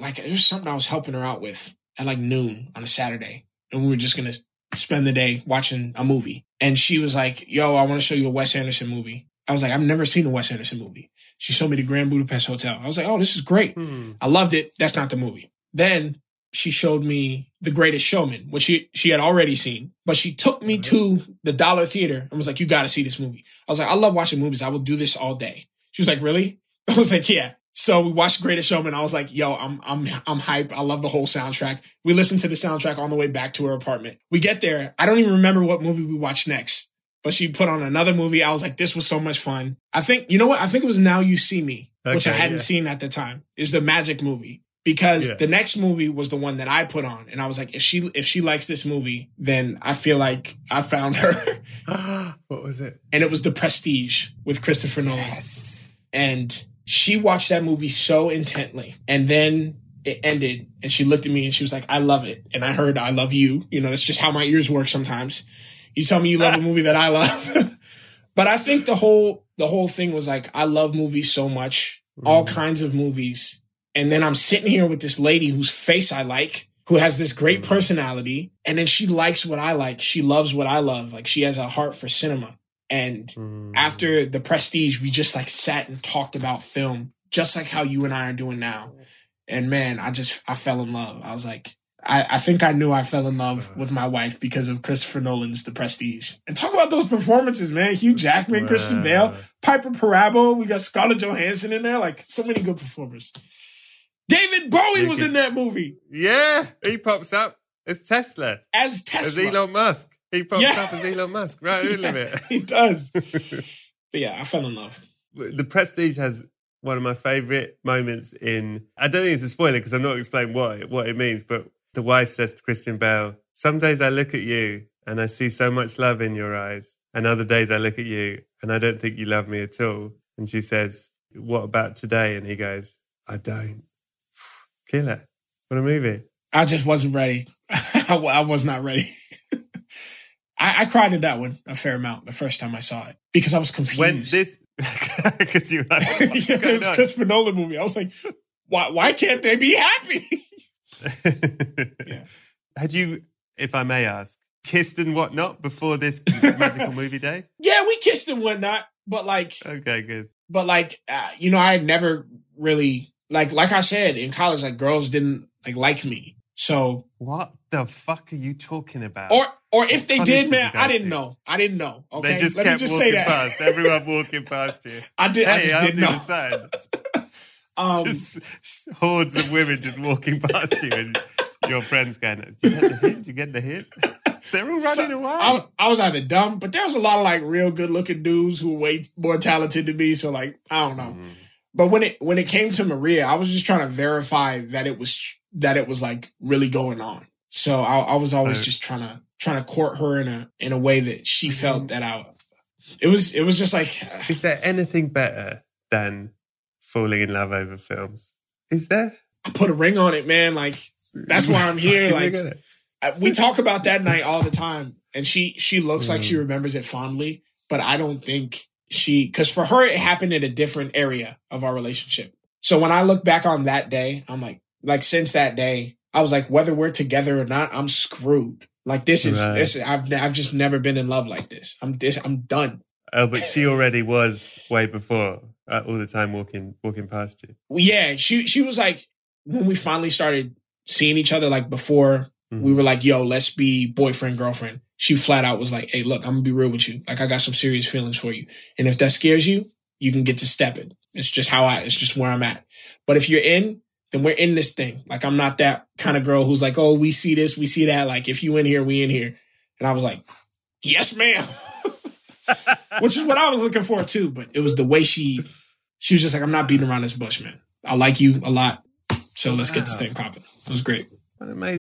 like there was something I was helping her out with at like noon on a Saturday. And we were just going to spend the day watching a movie. And she was like, yo, I want to show you a Wes Anderson movie. I was like, I've never seen a Wes Anderson movie. She showed me the Grand Budapest Hotel. I was like, oh, this is great. Hmm. I loved it. That's not the movie. Then she showed me The Greatest Showman, which she, she had already seen, but she took me mm-hmm. to the Dollar Theater and was like, you got to see this movie. I was like, I love watching movies. I will do this all day. She was like, really? I was like, yeah. So we watched Greatest Showman. I was like, yo, I'm, I'm, I'm hype. I love the whole soundtrack. We listened to the soundtrack on the way back to her apartment. We get there. I don't even remember what movie we watched next, but she put on another movie. I was like, this was so much fun. I think, you know what? I think it was Now You See Me, okay, which I hadn't yeah. seen at the time is the magic movie because yeah. the next movie was the one that I put on and I was like if she if she likes this movie then I feel like I found her. what was it? And it was The Prestige with Christopher Nolan. Yes. And she watched that movie so intently and then it ended and she looked at me and she was like I love it and I heard I love you. You know, that's just how my ears work sometimes. You tell me you love a movie that I love. but I think the whole the whole thing was like I love movies so much, all mm. kinds of movies and then I'm sitting here with this lady whose face I like, who has this great mm-hmm. personality. And then she likes what I like. She loves what I love. Like she has a heart for cinema. And mm. after the prestige, we just like sat and talked about film, just like how you and I are doing now. And man, I just, I fell in love. I was like, I, I think I knew I fell in love with my wife because of Christopher Nolan's The Prestige. And talk about those performances, man. Hugh Jackman, wow. Christian Bale, Piper Perabo. We got Scarlett Johansson in there. Like so many good performers. David Bowie was in that movie. Yeah, he pops up as Tesla. As Tesla. As Elon Musk. He pops yeah. up as Elon Musk. Right, yeah, limit. He does. but yeah, I fell in love. The Prestige has one of my favorite moments in. I don't think it's a spoiler because I'm not explaining what what it means, but the wife says to Christian Bale, "Some days I look at you and I see so much love in your eyes, and other days I look at you and I don't think you love me at all." And she says, "What about today?" And he goes, "I don't." Killer. What a movie. I just wasn't ready. I, was not ready. I, I, cried at that one a fair amount the first time I saw it because I was confused. When this, because you like, yeah, it was Christopher Nolan movie. I was like, why, why can't they be happy? yeah. Had you, if I may ask, kissed and whatnot before this magical movie day? Yeah, we kissed and whatnot, but like, okay, good. But like, uh, you know, I had never really like like I said in college, like girls didn't like like me. So what the fuck are you talking about? Or or if they did, man, I didn't to? know. I didn't know. Okay, they just let kept me just walking say that. past. Everyone walking past you. I did. Hey, I just didn't know. um, just hordes of women just walking past you, and your friends going, "Do you get the hint? Do you get the hint?" They're all running So, away. I, I was either dumb, but there was a lot of like real good looking dudes who were way more talented than me. So like, I don't know. Mm. But when it when it came to Maria, I was just trying to verify that it was that it was like really going on. So I, I was always Right. just trying to trying to court her in a in a way that she Mm-hmm. felt that I. It was it was just like Is there anything better than falling in love over films? Is there? I put a ring on it, man. Like that's why I'm here. Like ring on it. I- we talk about that night all the time, and she she looks like Mm. she remembers it fondly, but I don't think she because for her it happened in a different area of our relationship. So when I look back on that day, I'm like, like since that day, I was like, whether we're together or not, I'm screwed. Like this is Right. this. I've I've just never been in love like this. I'm this. I'm done. Oh, but she already was way before. Uh, all the time walking walking past you. Yeah, she she was like when we finally started seeing each other, like before Mm-hmm. we were like, yo, let's be boyfriend, girlfriend. She flat out was like, hey, look, I'm gonna be real with you. Like, I got some serious feelings for you. And if that scares you, you can get to step stepping. It's just how I, it's just where I'm at. But if you're in, then we're in this thing. Like, I'm not that kind of girl who's like, oh, we see this, we see that. Like, if you in here, we in here. And I was like, yes, ma'am. Which is what I was looking for too. But it was the way she, she was just like, I'm not beating around this bush, man. I like you a lot. So let's get this thing popping. It was great. What amazing.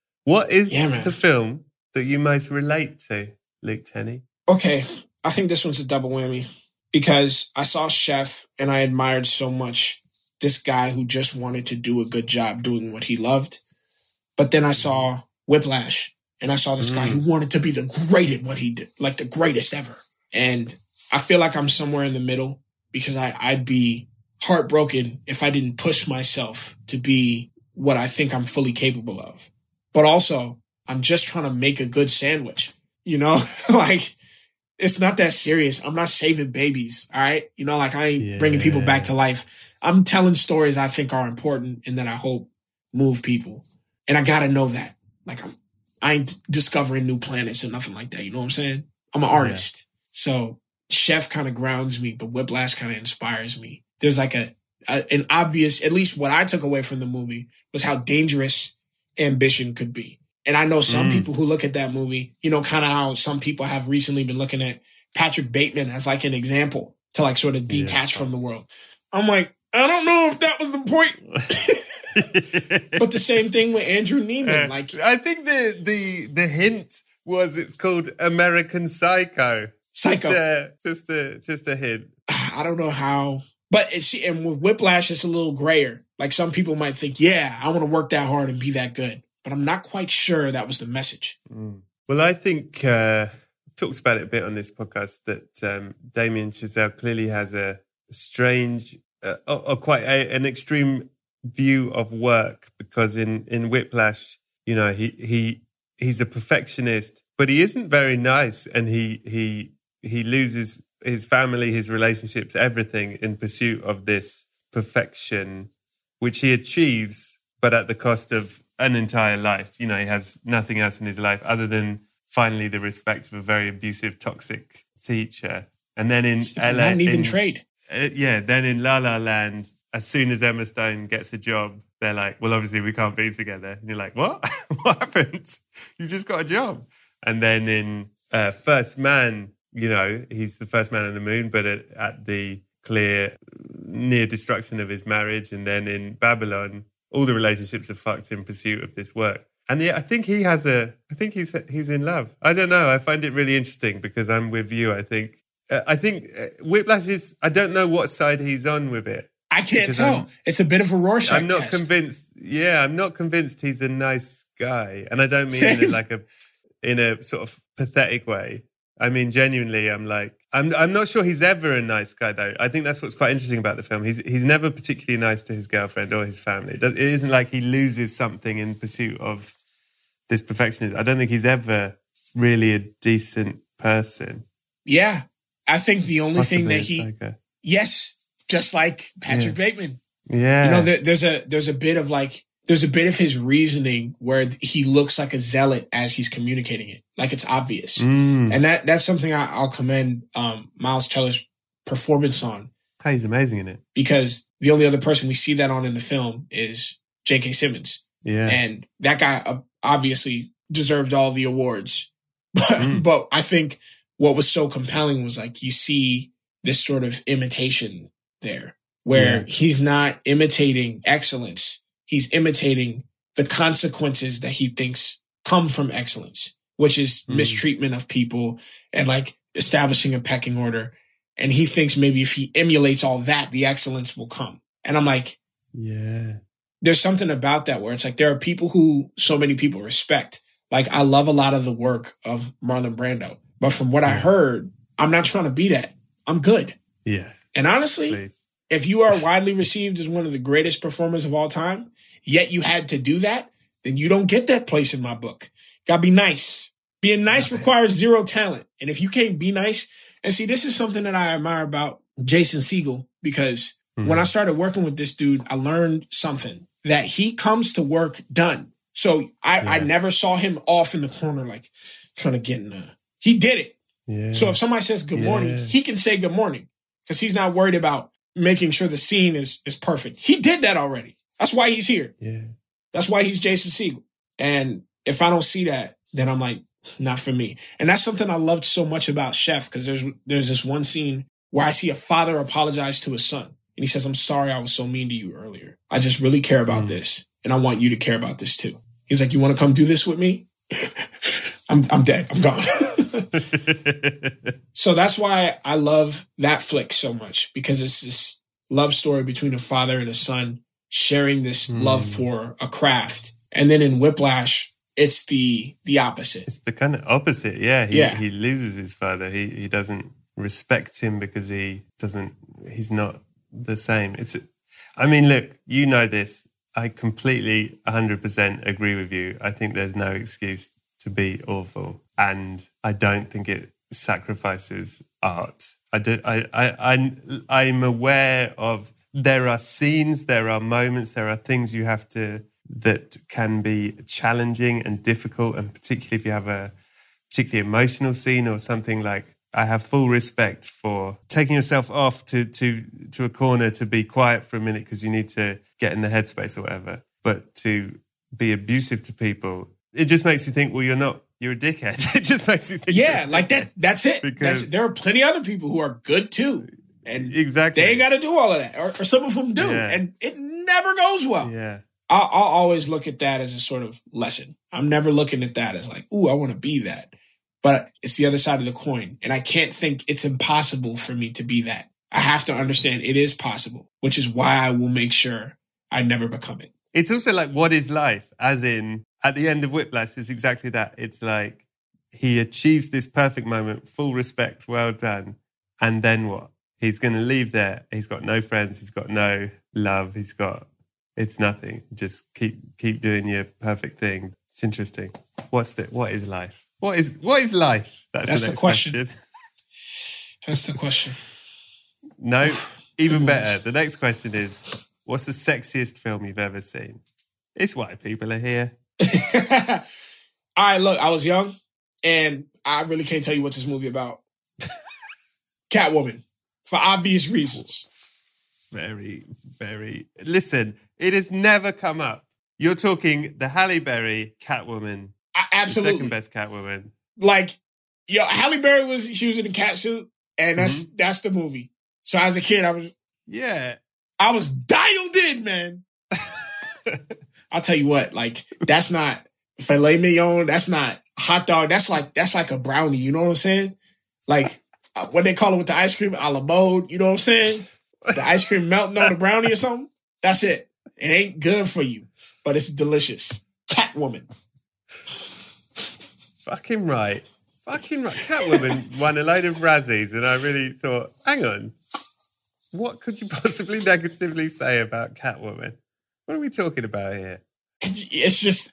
What is Yeah, the film that you most relate to, Luke Tennie? Okay, I think this one's a double whammy because I saw Chef and I admired so much this guy who just wanted to do a good job doing what he loved. But then I saw Whiplash and I saw this guy mm. who wanted to be the great at what he did, like the greatest ever. And I feel like I'm somewhere in the middle because I, I'd be heartbroken if I didn't push myself to be what I think I'm fully capable of. But also, I'm just trying to make a good sandwich, you know, like it's not that serious. I'm not saving babies. All right. You know, like I ain't bringing people back to life. I'm telling stories I think are important and that I hope move people. And I got to know that. Like I'm, I ain't discovering new planets or nothing like that. You know what I'm saying? I'm an artist. So Chef kind of grounds me, but Whiplash kind of inspires me. There's like a, a, an obvious, at least what I took away from the movie was how dangerous ambition could be. And I know some Mm. people who look at that movie, you know, kind of how some people have recently been looking at Patrick Bateman as like an example to like sort of detach from the world. I'm like, I don't know if that was the point. but the same thing with Andrew Neiman. Like, I think the the the hint was it's called American Psycho. Psycho. Just a, just a just a hint. I don't know how, but it's, and with Whiplash, it's a little grayer. Like some people might think, yeah, I want to work that hard and be that good, but I'm not quite sure that was the message. Well, I think uh, talked about it a bit on this podcast that um, Damien Chazelle clearly has a strange, uh, or, or quite a, an extreme view of work because in in Whiplash, you know, he he he's a perfectionist, but he isn't very nice, and he he he loses his family, his relationships, everything in pursuit of this perfection, which he achieves, but at the cost of an entire life. You know, he has nothing else in his life other than finally the respect of a very abusive, toxic teacher. And then in LA, not even in- trade. uh, yeah, then in La La Land, as soon as Emma Stone gets a job, they're like, "Well, obviously we can't be together." And you're like, "What? what happened? You just got a job." And then in uh, First Man, you know, he's the first man on the moon, but at, at the clear near destruction of his marriage, and then in Babylon, all the relationships are fucked in pursuit of this work. And yeah, I think he has a. I think he's he's in love. I don't know. I find it really interesting because I'm with you. I think. Uh, I think uh, Whiplash is. I don't know what side he's on with it. I can't tell. I'm, it's a bit of a Rorschach. I'm not test. convinced. Yeah, I'm not convinced he's a nice guy, and I don't mean in a, like a in a sort of pathetic way. I mean, genuinely, I'm like, I'm, I'm not sure he's ever a nice guy though. I think that's what's quite interesting about the film. He's, he's never particularly nice to his girlfriend or his family. It isn't like he loses something in pursuit of this perfectionism. I don't think he's ever really a decent person. Yeah. I think the only Possibly thing that he, like a, yes, just like Patrick yeah. Bateman. Yeah. You know, there, there's a, there's a bit of like, there's a bit of his reasoning where he looks like a zealot as he's communicating it, like it's obvious, mm. and that that's something I, will commend um, Miles Teller's performance on. He's amazing in it because the only other person we see that on in the film is J.K. Simmons. Yeah, and that guy uh, obviously deserved all the awards, but mm. but I think what was so compelling was like you see this sort of imitation there where yeah. he's not imitating excellence he's imitating the consequences that he thinks come from excellence, which is mm. mistreatment of people and like establishing a pecking order. And he thinks maybe if he emulates all that, the excellence will come. And I'm like, yeah, there's something about that where it's like there are people who so many people respect. Like I love a lot of the work of Marlon Brando, but from what I heard, I'm not trying to be that. I'm good. Yeah. And honestly, Please. If you are widely received as one of the greatest performers of all time, yet you had to do that, then you don't get that place in my book. Gotta be nice. Being nice requires zero talent. And if you can't be nice, and see, this is something that I admire about Jason Segel because mm-hmm. when I started working with this dude, I learned something that he comes to work done. So I, yeah. I never saw him off in the corner, like trying to get in the, he did it. Yeah. So if somebody says good morning, yeah. he can say good morning because he's not worried about making sure the scene is, is perfect. He did that already. That's why he's here. Yeah. That's why he's Jason Segel. And if I don't see that, then I'm like, not for me. And that's something I loved so much about Chef because there's there's this one scene where I see a father apologize to his son. And he says, I'm sorry I was so mean to you earlier. I just really care about mm. this. And I want you to care about this too. He's like, You want to come do this with me? I'm I'm dead. I'm gone. so that's why I love that flick so much because it's this love story between a father and a son sharing this mm. love for a craft. And then in Whiplash, it's the the opposite. It's the kind of opposite. Yeah. He, yeah. he loses his father. He he doesn't respect him because he doesn't he's not the same. It's I mean, look, you know this. I completely 100% agree with you. I think there's no excuse to be awful. And I don't think it sacrifices art. I do, I, I, I, I'm aware of there are scenes, there are moments, there are things you have to that can be challenging and difficult, and particularly if you have a particularly emotional scene or something like. I have full respect for taking yourself off to to to a corner to be quiet for a minute because you need to get in the headspace or whatever. But to be abusive to people, it just makes you think. Well, you're not. You're a dickhead. It just makes you think. Yeah, like that. That's it. Because that's, there are plenty other people who are good too. And exactly, they ain't got to do all of that, or, or some of them do, yeah. and it never goes well. Yeah, I'll, I'll, always look at that as a sort of lesson. I'm never looking at that as like, ooh, I want to be that. But it's the other side of the coin, and I can't think it's impossible for me to be that. I have to understand it is possible, which is why I will make sure I never become it. It's also like, what is life? As in, at the end of Whiplash, is exactly that. It's like he achieves this perfect moment, full respect, well done, and then what? he's going to leave there. He's got no friends. He's got no love. He's got, it's nothing. Just keep, keep doing your perfect thing. It's interesting. What's the, what is life? What is, what is life? That's, That's the, the question. question. That's the question. No, even better. The next question is, what's the sexiest film you've ever seen? It's why people are here. All right, look, I was young and I really can't tell you what this movie about. Catwoman for obvious reasons. Very, very. Listen, it has never come up. You're talking the Halle Berry Catwoman. I, absolutely. second best Catwoman. Like, yo, Halle Berry was, she was in a cat suit, and that's, mm-hmm. that's the movie. So as a kid, I was Yeah. I was dialed in, man. I'll tell you what, like that's not filet mignon. That's not hot dog. That's like that's like a brownie. You know what I'm saying? Like uh, what they call it with the ice cream, a la mode. You know what I'm saying? The ice cream melting on the brownie or something. That's it. It ain't good for you, but it's delicious. Catwoman. Fucking right. Fucking right. Catwoman won a load of Razzies, and I really thought, hang on, what could you possibly negatively say about Catwoman? What are we talking about here? It's just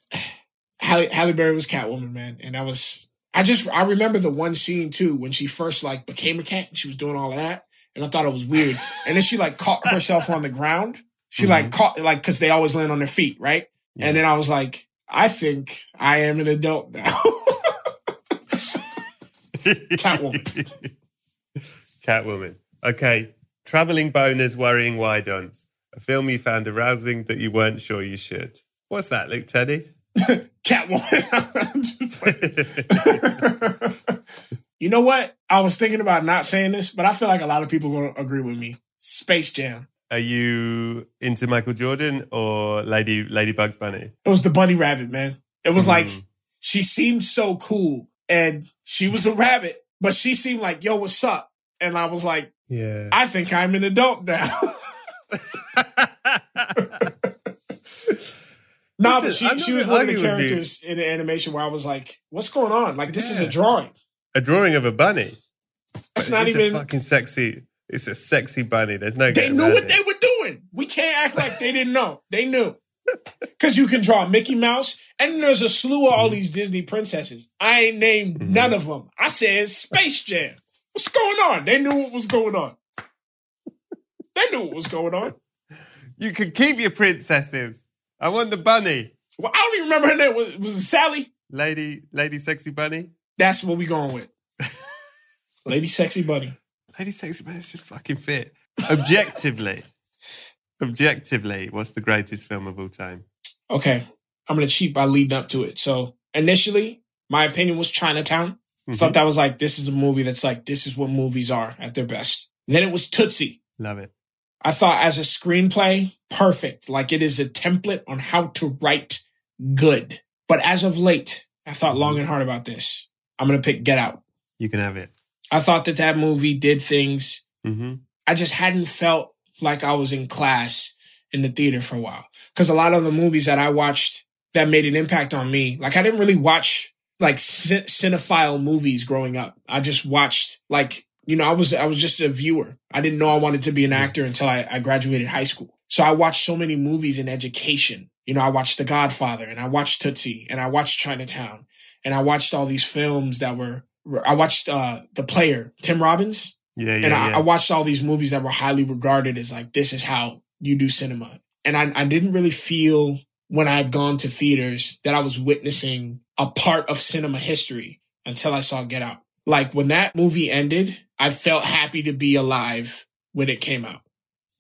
Halle, Halle Berry was Catwoman, man, and I was. I just I remember the one scene too when she first like became a cat and she was doing all of that, and I thought it was weird. And then she like caught herself on the ground. She like mm-hmm. caught like because they always land on their feet, right? And then I was like, I think I am an adult now. Catwoman. Catwoman. Okay. Traveling boners, worrying wide-ons. A film you found arousing that you weren't sure you should. What's that, Luke Tennie? Catwoman. I'm just playing. you know what? I was thinking about not saying this, but I feel like a lot of people will agree with me. Space Jam. Are you into Michael Jordan or Lady Lady Bugs Bunny? It was the bunny rabbit, man. It was like Mm. she seemed so cool and she was a rabbit, but she seemed like, yo, what's up? And I was like, Yeah. I think I'm an adult now. no, but she, she was one of the arguing with you. characters in the animation where I was like, what's going on? Like, this is a drawing. a drawing of a bunny. That's But not even. fucking sexy. It's a sexy bunny. There's no. They knew what it. they were doing. We can't act like they didn't know. They knew. Because you can draw Mickey Mouse, and there's a slew of Mm-hmm. all these Disney princesses. I ain't named none of them. I said Space Jam. What's going on? They knew what was going on. They knew what was going on. You can keep your princesses. I want the bunny, Well, I don't even remember her name. Was, was it Sally? lady, lady, sexy bunny. That's what we going with. Lady Sexy Bunny. Lady Sexy Bunny should fucking fit. Objectively, objectively, what's the greatest film of all time? Okay, I'm gonna cheat by leading up to it. So initially, my opinion was Chinatown. Thought mm-hmm. that was like this is a movie that's like this is what movies are at their best. Then it was Tootsie. Love it. I thought as a screenplay, perfect. Like it is a template on how to write good. But as of late, I thought long and hard about this. I'm gonna pick Get Out. You can have it. I thought that that movie did things hmm I just hadn't felt like I was in class in the theater for a while. Cause a lot of the movies that I watched that made an impact on me, like I didn't really watch like cin- cinephile movies growing up. I just watched like, you know, I was, I was just a viewer. I didn't know I wanted to be an actor until I, I graduated high school. So I watched so many movies in education. You know, I watched The Godfather and I watched Tootsie and I watched Chinatown and I watched all these films that were, I watched, uh, The Player, Tim Robbins Yeah, yeah, and I, yeah. I watched all these movies that were highly regarded as like this is how you do cinema and I, I didn't really feel when i had gone to theaters that i was witnessing a part of cinema history until i saw get out like when that movie ended i felt happy to be alive when it came out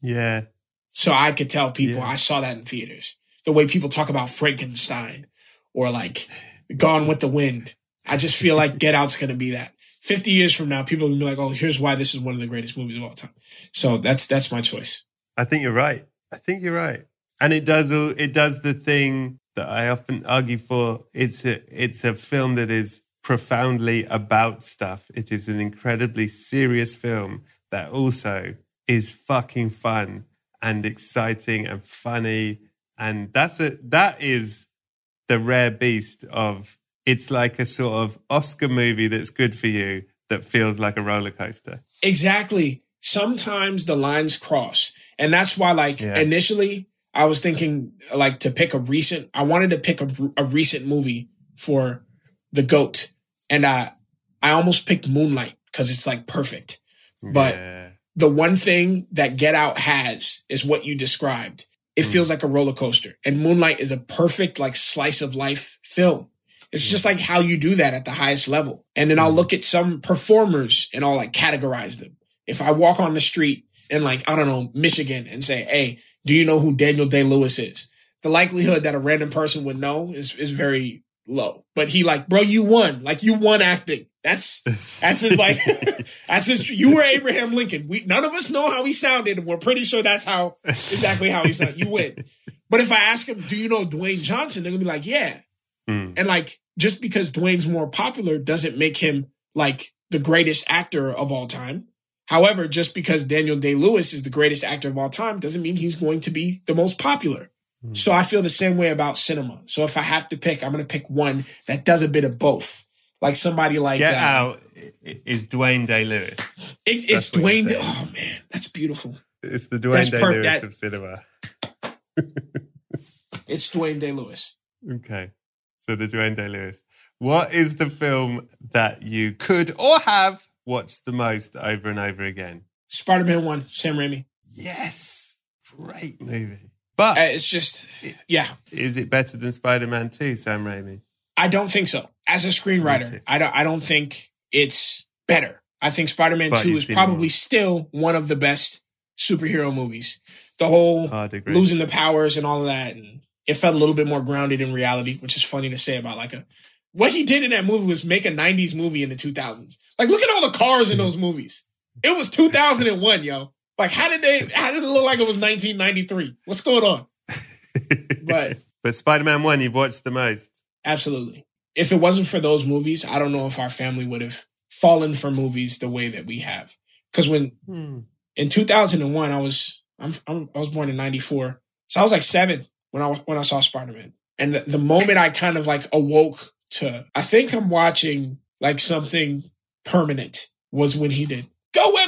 yeah. so i could tell people Yeah. i saw that in theaters the way people talk about frankenstein or like gone with the wind i just feel like get out's gonna be that 50 years from now people will be like oh here's why this is one of the greatest movies of all time so that's that's my choice I think you're right. I think you're right. And it does it does the thing that I often argue for. It's a it's a film that is profoundly about stuff. It is an incredibly serious film that also is fucking fun and exciting and funny. And that's a that is the rare beast of it's like a sort of Oscar movie that's good for you that feels like a roller coaster. Exactly. Sometimes the lines cross. And that's why, like, Yeah. initially, I was thinking, like, to pick a recent, I wanted to pick a, a recent movie for the GOAT. And I, I almost picked Moonlight because it's like perfect. But Yeah. the one thing that Get Out has is what you described. It Mm. feels like a roller coaster. And Moonlight is a perfect, like, slice of life film. It's just like how you do that at the highest level. And then I'll look at some performers and I'll like categorize them. If I walk on the street in like, I don't know, Michigan and say, Hey, do you know who Daniel Day Lewis is? The likelihood that a random person would know is, is very low. But he like, bro, you won. Like you won acting. That's that's his like that's his. You were Abraham Lincoln. We none of us know how he sounded, and we're pretty sure that's how exactly how he sounded. You win. But if I ask him, do you know Dwayne Johnson? They're gonna be like, yeah. Mm. And like, just because Dwayne's more popular doesn't make him like the greatest actor of all time. However, just because Daniel Day Lewis is the greatest actor of all time doesn't mean he's going to be the most popular. Mm. So I feel the same way about cinema. So if I have to pick, I'm going to pick one that does a bit of both. Like somebody like Get uh, Out i- is Dwayne Day Lewis. It's, That's it's what Dwayne. saying. Oh man, that's beautiful. It's the That's Dwayne Day Lewis that- of cinema. It's Dwayne Day Lewis. Okay. So the Dwayne Day Lewis. What is the film that you could or have watched the most over and over again? Spider Man One, Sam Raimi. Yes. Great movie. But Uh, it's just, yeah, is it better than Spider Man 2, Sam Raimi? I don't think so. As a screenwriter, I don't. I don't think it's better. I think Spider Man Two is probably more. still one of the best superhero movies. The whole losing the powers and all of that, and it felt a little bit more grounded in reality, which is funny to say about like a what he did in that movie was make a '90s movie in the 2000s. Like, look at all the cars in those movies. It was 2001, yo. Like, how did they? How did it look like it was 1993? What's going on? But but Spider Man 1, you've watched the most. Absolutely. If it wasn't for those movies, I don't know if our family would have fallen for movies the way that we have. Because when Hmm. in 2001, I was I'm, I'm I was born in '94, so I was like seven when I when I saw Spider Man, and the, the moment I kind of like awoke to, I think I'm watching like something permanent was when he did "Go Web Go,"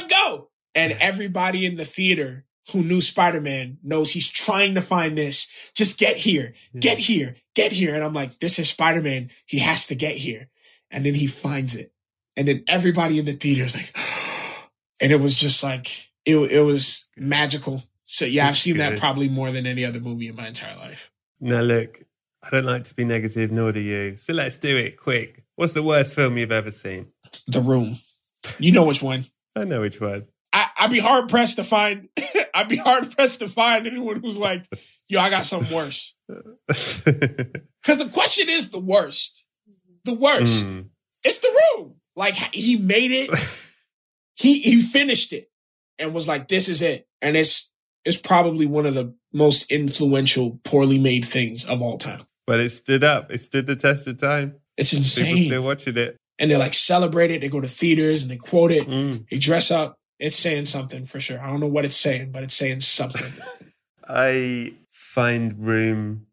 and everybody in the theater who knew Spider Man knows he's trying to find this. Just get here, get here, get here, and I'm like, this is Spider Man. He has to get here, and then he finds it, and then everybody in the theater is like, and it was just like it. It was magical. So yeah, I've seen that probably more than any other movie in my entire life. Now, look, I don't like to be negative, nor do you. So let's do it quick. What's the worst film you've ever seen? The Room. You know which one. I know which one. I'd be hard pressed to find. I'd be hard pressed to find anyone who's like, "Yo, I got something worse." Because the question is the worst. The worst. Mm. It's the room. Like he made it. he he finished it and was like, "This is it." And it's it's probably one of the most influential, poorly made things of all time. But it stood up. It stood the test of time. It's People insane. still watching it. and they like celebrate it. They go to theaters and they quote it. Mm. They dress up. It's saying something for sure. I don't know what it's saying, but it's saying something. I find room,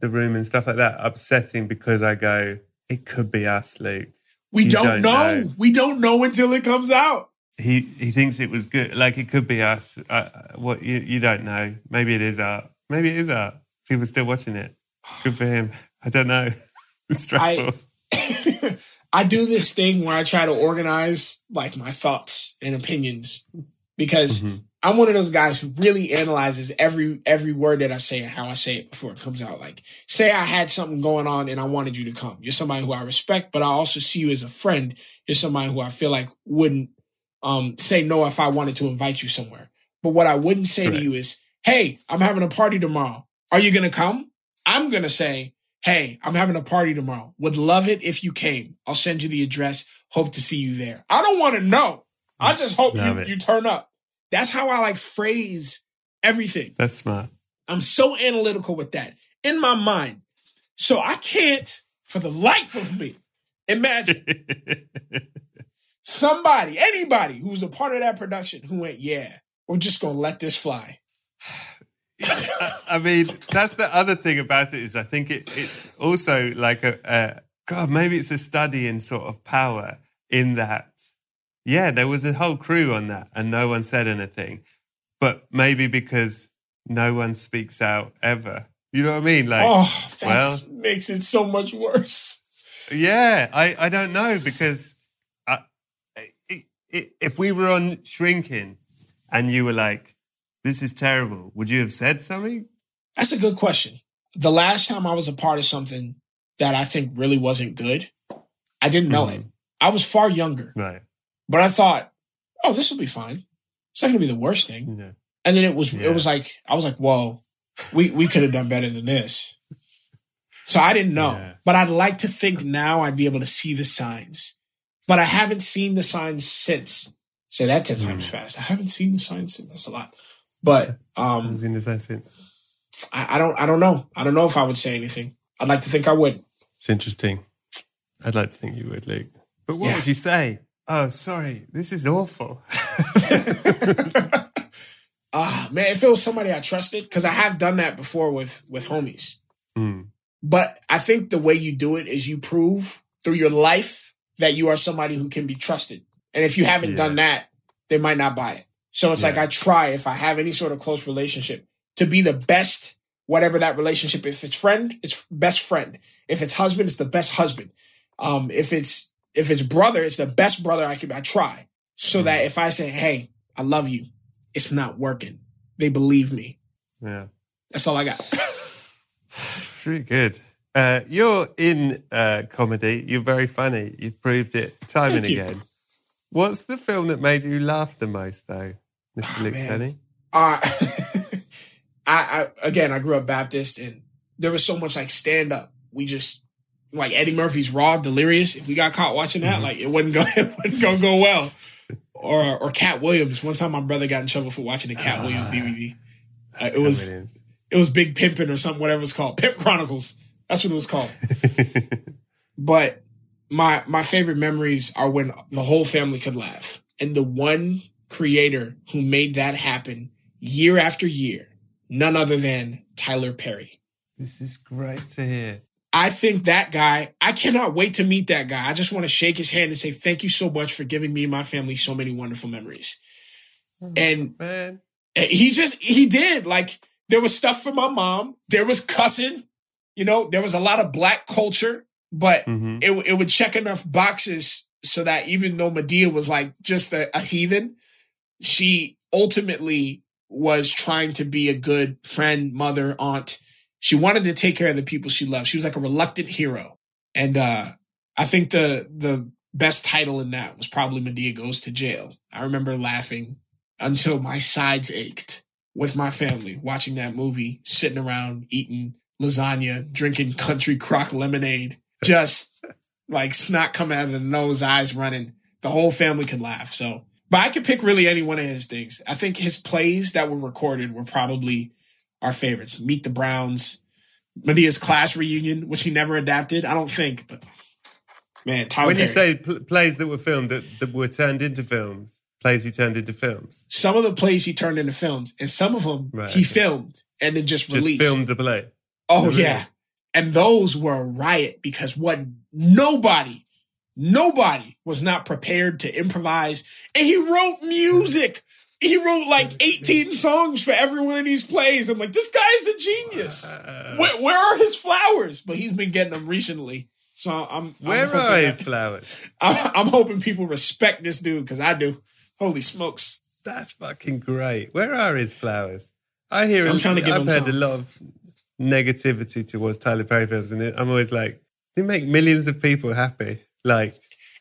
the room and stuff like that upsetting because I go, it could be us, Luke. We You don't, don't know. know. We don't know until it comes out. He he thinks it was good. Like it could be us. Uh, what you you don't know. Maybe it is art. Maybe it is art. People still watching it. Good for him. I don't know. It's stressful. I do this thing where I try to organize like my thoughts and opinions because Mhm. I'm one of those guys who really analyzes every every word that I say and how I say it before it comes out. Like, say I had something going on and I wanted you to come. You're somebody who I respect, but I also see you as a friend. You're somebody who I feel like wouldn't um, say no if I wanted to invite you somewhere. But what I wouldn't say to you is, "Hey, I'm having a party tomorrow. Are you gonna come?" I'm gonna say, "Hey, I'm having a party tomorrow. Would love it if you came. I'll send you the address. Hope to see you there." I don't want to know. I just hope Love you, it. you turn up. That's how I like phrase everything. That's smart. I'm so analytical with that in my mind. So I can't, for the life of me, imagine somebody, anybody who's a part of that production who went, yeah, we're just going to let this fly. I, I mean, that's the other thing about it is I think it, it's also like a, a God. Maybe it's a study in sort of power in that. Yeah, there was a whole crew on that, and no one said anything. But maybe because no one speaks out ever. You know what I mean? Like, oh, that well- makes it so much worse. yeah, I, I don't know because I, if we were on shrinking and you were like, this is terrible, would you have said something? That's a good question. The last time I was a part of something that I think really wasn't good, I didn't know mm. it. I was far younger, Right. But I thought, oh, this will be fine. It's not going to be the worst thing. Yeah. And then it was, Yeah. it was like, I was like, whoa, we, we could have done better than this. So I didn't know, Yeah. but I'd like to think now I'd be able to see the signs but I haven't seen the signs since. Say that 10 times fast. I haven't seen the signs since. That's a lot. But um Has in the same sense. I, I don't I don't know. I don't know if I would say anything. I'd like to think I would. It's interesting. I'd like to think you would, Luke. But what Yeah. would you say? Oh, sorry, this is awful. Ah, man, if it was somebody I trusted, because I have done that before with with homies. Hmm. But I think the way you do it is you prove through your life that you are somebody who can be trusted. And if you haven't Yeah. done that, they might not buy it. So it's like I try if I have any sort of close relationship to be the best, whatever that relationship. If it's friend, it's best friend. If it's husband, it's the best husband. Um, if it's if it's brother, it's the best brother I can. I try so that Mm-hmm. if I say, "Hey, I love you," it's not working. They believe me. Yeah. That's all I got. Pretty good. Uh, you're in uh, comedy. You're very funny. You've proved it time and you. again. What's the film that made you laugh the most, though, Mr. Oh, Luke man. Tennie? uh, I, I again, I grew up Baptist, and there was so much like stand up. We just like Eddie Murphy's Raw, Delirious. If we got caught watching that, like it wouldn't go, it wouldn't go go well. Or or Katt Williams. One time, my brother got in trouble for watching the Katt Williams DVD. Uh, it was it was Big Pimpin' or something, whatever it's called, Pimp Chronicles. That's what it was called. but my my favorite memories are when the whole family could laugh, and the one creator who made that happen year after year, none other than Tyler Perry. This is great to hear. I think that guy, I cannot wait to meet that guy. I just want to shake his hand and say, thank you so much for giving me and my family so many wonderful memories. And Man. he just, he did. Like, there was stuff for my mom. There was cussing. You know, there was a lot of black culture, but Mhm. it, it would check enough boxes so that even though Madea was like just a, a heathen, she ultimately was trying to be a good friend, mother, aunt. She wanted to take care of the people she loved. She was like a reluctant hero. And uh I think the the best title in that was probably Madea Goes to Jail. I remember laughing until my sides ached with my family watching that movie, sitting around eating lasagna, drinking country crock lemonade, just like snot coming out of the nose, eyes running. The whole family could laugh. So, but I could pick really any one of his things. I think his plays that were recorded were probably our favorites. Meet the Browns, Madea's class reunion, which he never adapted. I don't think, but man, Tyler When you say pl- plays that were filmed that, that were turned into films, plays he turned into films, some of the plays he turned into films, and some of them Right, he okay. filmed and then just just released. filmed the play. Oh Really? yeah. And those were a riot because what nobody, nobody was not prepared to improvise. And he wrote music. He wrote like 18 songs for every one of these plays. I'm like, this guy is a genius. Uh, where, where are his flowers? But he's been getting them recently. So I'm, I'm Where hoping are his that- flowers? I'm, I'm hoping people respect this dude because I do. Holy smokes. That's fucking great. Where are his flowers? I hear. I'm a- trying to give I've him heard a lot of negativity towards Tyler Perry films, and I'm always like, they make millions of people happy. Like,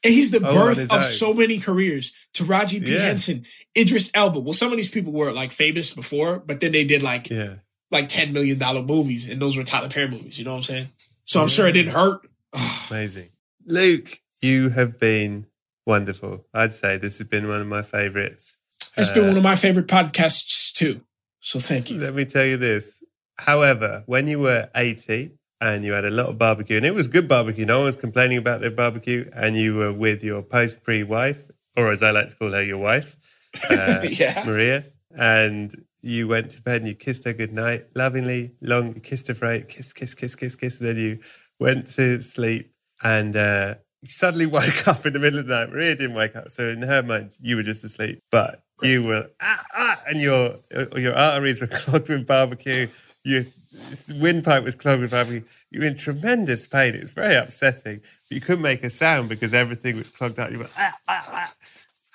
And he's the Oh, birth of so many careers. Taraji P. Yeah. Henson, Idris Elba. Well, some of these people were like famous before, but then they did like yeah, like ten million dollar movies, and those were Tyler Perry movies. You know what I'm saying? So I'm sure it didn't hurt. amazing. Luke, you have been wonderful. I'd say this has been one of my favorites. It's been uh, one of my favorite podcasts too. So thank you. Let me tell you this. However, when you were 80 and you had a lot of barbecue, and it was good barbecue, no one was complaining about their barbecue, and you were with your post pre wife, or as I like to call her, your wife, uh, Yeah. Maria, and you went to bed and you kissed her goodnight, lovingly, long, you kissed her for eight, kiss, kiss, kiss, kiss, kiss, and then you went to sleep and uh, you suddenly woke up in the middle of the night. Maria didn't wake up, so in her mind, you were just asleep, but you were ah, ah, and your your arteries were clogged with barbecue. Your windpipe was clogged with barbecue. You were in tremendous pain. It was very upsetting. But you couldn't make a sound because everything was clogged up. You were ah, ah, ah.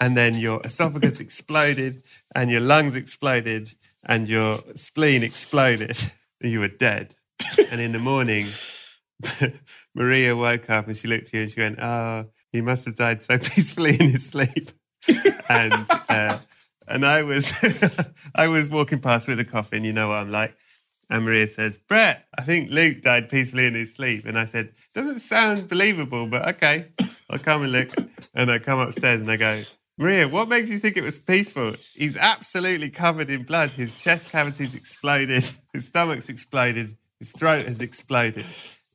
and then your esophagus exploded, and your lungs exploded, and your spleen exploded. You were dead. And in the morning, Maria woke up and she looked at you and she went, "Oh, he must have died so peacefully in his sleep." and uh, and I was I was walking past with a coffin, you know what I'm like. And Maria says, "Brett, I think Luke died peacefully in his sleep." And I said, "Doesn't sound believable, but okay, I'll come and look." and I come upstairs and I go, Maria, what makes you think it was peaceful? He's absolutely covered in blood. His chest cavity's exploded. His stomach's exploded. His throat has exploded.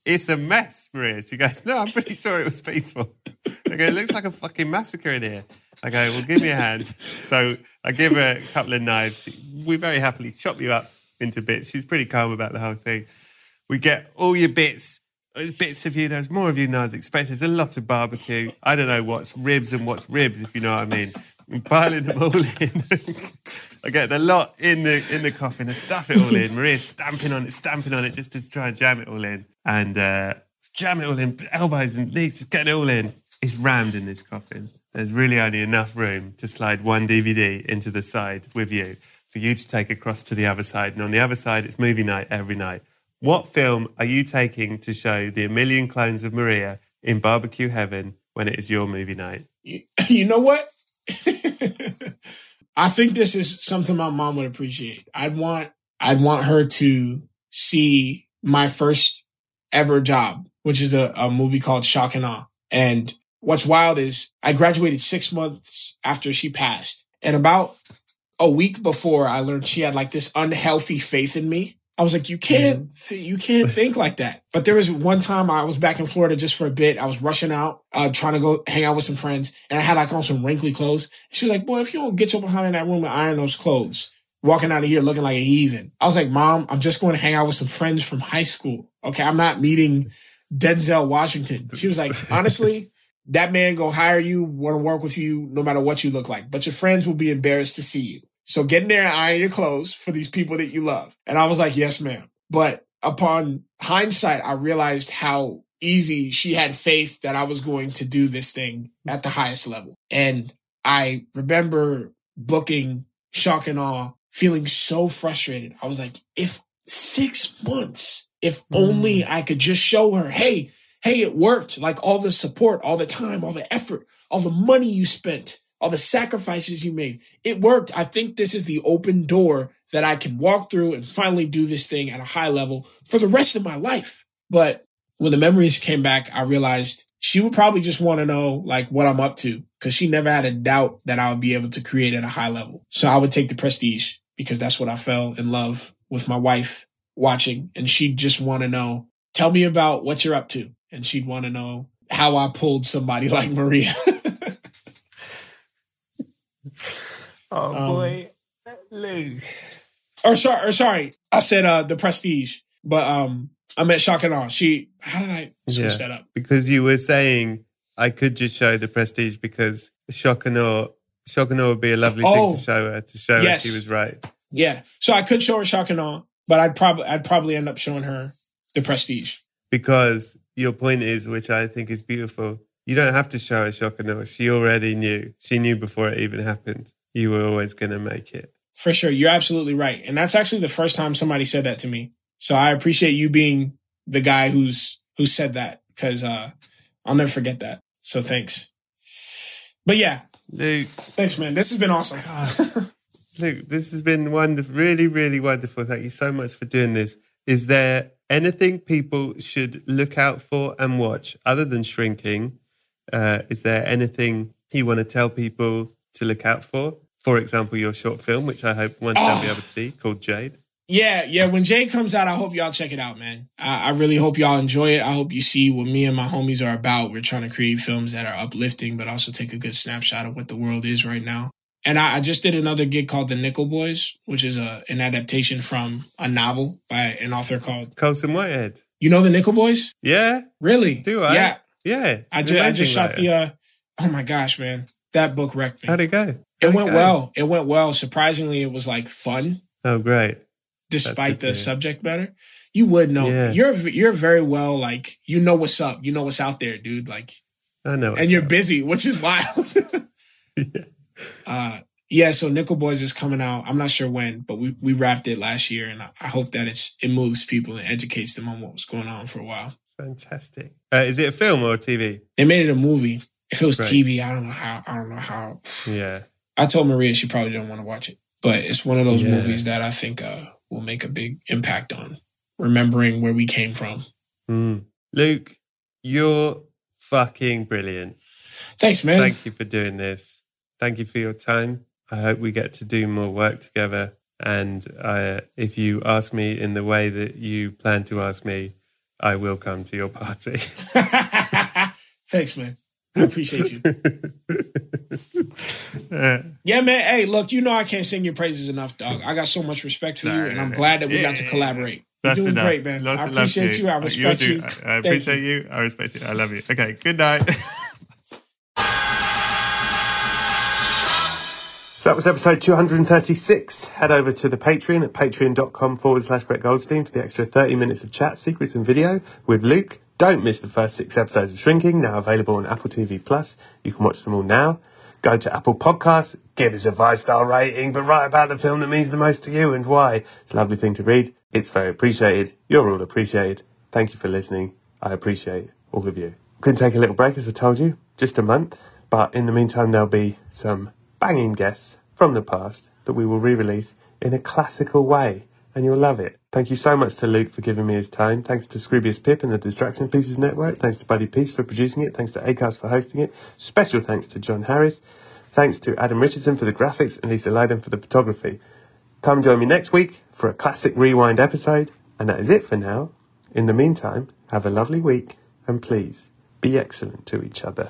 It's a mess, Maria. She goes, No, I'm pretty sure it was peaceful. I go, It looks like a fucking massacre in here. I go, Well, give me a hand. So I give her a couple of knives. We very happily chop you up into bits. She's pretty calm about the whole thing. We get all your bits bits of you. There's more of you than I was expecting. There's a lot of barbecue. I don't know what's ribs and what's ribs, if you know what I mean. I'm piling them all in. I get the lot in the in the coffin. I stuff it all in. Maria's stamping on it, stamping on it, just to try and jam it all in. And uh, jam it all in, elbows and knees, just getting it all in. It's rammed in this coffin. There's really only enough room to slide one DVD into the side with you for you to take across to the other side. And on the other side, it's movie night every night. What film are you taking to show the A Million Clones of Maria in barbecue heaven when it is your movie night? You, know what? I think this is something my mom would appreciate. I'd want I'd want her to see my first ever job, which is a, a movie called Shock and Awe. And what's wild is I graduated six months after she passed. And about a week before I learned she had like this unhealthy faith in me I was like, you can't, mm-hmm. th- you can't think like that. But there was one time I was back in Florida just for a bit. I was rushing out, uh, trying to go hang out with some friends and I had like on some wrinkly clothes. She was like, boy, if you don't get your behind in that room and iron those clothes, walking out of here looking like a heathen. I was like, mom, I'm just going to hang out with some friends from high school. Okay. I'm not meeting Denzel Washington. She was like, honestly, that man go hire you, want to work with you no matter what you look like, but your friends will be embarrassed to see you. So get in there and iron your clothes for these people that you love. And I was like, yes, ma'am. But upon hindsight, I realized how easy she had faith that I was going to do this thing at the highest level. And I remember booking shock and awe, feeling so frustrated. I was like, if six months, if only mm. I could just show her, hey, hey, it worked. Like all the support, all the time, all the effort, all the money you spent all the sacrifices you made. It worked. I think this is the open door that I can walk through and finally do this thing at a high level for the rest of my life. But when the memories came back, I realized she would probably just want to know like what I'm up to because she never had a doubt that I would be able to create at a high level. So I would take the prestige because that's what I fell in love with my wife watching. And she'd just want to know, tell me about what you're up to. And she'd want to know how I pulled somebody like Maria. Oh um, boy, Luke. Or sorry, or sorry, I said uh the Prestige, but um I meant Shock and Awe. She, how did I switch yeah, that up? Because you were saying I could just show the Prestige because Shock and Awe, Shock and Awe would be a lovely oh, thing to show her to show yes. her she was right. Yeah, so I could show her Shock and Awe, but I'd probably I'd probably end up showing her the Prestige because your point is, which I think is beautiful. You don't have to show her Shock and Awe. She already knew. She knew before it even happened you were always going to make it. For sure. You're absolutely right. And that's actually the first time somebody said that to me. So I appreciate you being the guy who's, who said that because, uh, I'll never forget that. So thanks. But yeah. Luke. Thanks, man. This has been awesome. Luke, this has been wonderful. Really, really wonderful. Thank you so much for doing this. Is there anything people should look out for and watch other than shrinking? Uh, is there anything you want to tell people to look out for? for example, your short film, which I hope one day oh. I'll be able to see, called Jade. Yeah, yeah. When Jade comes out, I hope y'all check it out, man. I, I, really hope y'all enjoy it. I hope you see what me and my homies are about. We're trying to create films that are uplifting, but also take a good snapshot of what the world is right now. And I, I just did another gig called The Nickel Boys, which is a an adaptation from a novel by an author called Colson Whitehead. You know The Nickel Boys? Yeah. Really? Do I? Yeah. Yeah. I just, I just shot the. uh Oh my gosh, man! that book wrecked me. How'd it go? How'd it went it well. It went well. Surprisingly, it was like fun. Oh, great! Despite the subject matter, you would know. Yeah. You're you're very well like you know what's up. You know what's out there, dude. Like I know, and you're up. busy, which is wild. yeah. Uh, yeah. So Nickel Boys is coming out. I'm not sure when, but we we wrapped it last year, and I, I hope that it's it moves people and educates them on what was going on for a while. Fantastic. Uh, is it a film or a TV? They made it a movie. If it was right. TV, I don't know how. I don't know how. Yeah. I told Maria she probably didn't want to watch it, but it's one of those yeah. movies that I think uh, will make a big impact on remembering where we came from. Mm. Luke, you're fucking brilliant. Thanks, man. Thank you for doing this. Thank you for your time. I hope we get to do more work together. And uh, if you ask me in the way that you plan to ask me, I will come to your party. Thanks, man. I appreciate you. yeah, man. Hey, look, you know I can't sing your praises enough, dog. I got so much respect for you, and I'm glad that we got to collaborate. You're doing enough. great, man. Lots I appreciate you. I respect you. you. I, I appreciate you. you. I respect you. I love you. Okay, good night. So that was episode 236. Head over to the Patreon at patreon.com forward slash Brett Goldstein for the extra 30 minutes of chat, secrets, and video with Luke. Don't miss the first six episodes of Shrinking, now available on Apple TV Plus. You can watch them all now. Go to Apple Podcasts, give us a five star rating, but write about the film that means the most to you and why. It's a lovely thing to read. It's very appreciated. You're all appreciated. Thank you for listening. I appreciate all of you. I'm going to take a little break, as I told you, just a month. But in the meantime, there'll be some banging guests from the past that we will re-release in a classical way, and you'll love it. Thank you so much to Luke for giving me his time. Thanks to Scroobius Pip and the Distraction Pieces Network. Thanks to Buddy Peace for producing it. Thanks to Acast for hosting it. Special thanks to John Harris. Thanks to Adam Richardson for the graphics and Lisa Lydon for the photography. Come join me next week for a classic rewind episode. And that is it for now. In the meantime, have a lovely week and please be excellent to each other.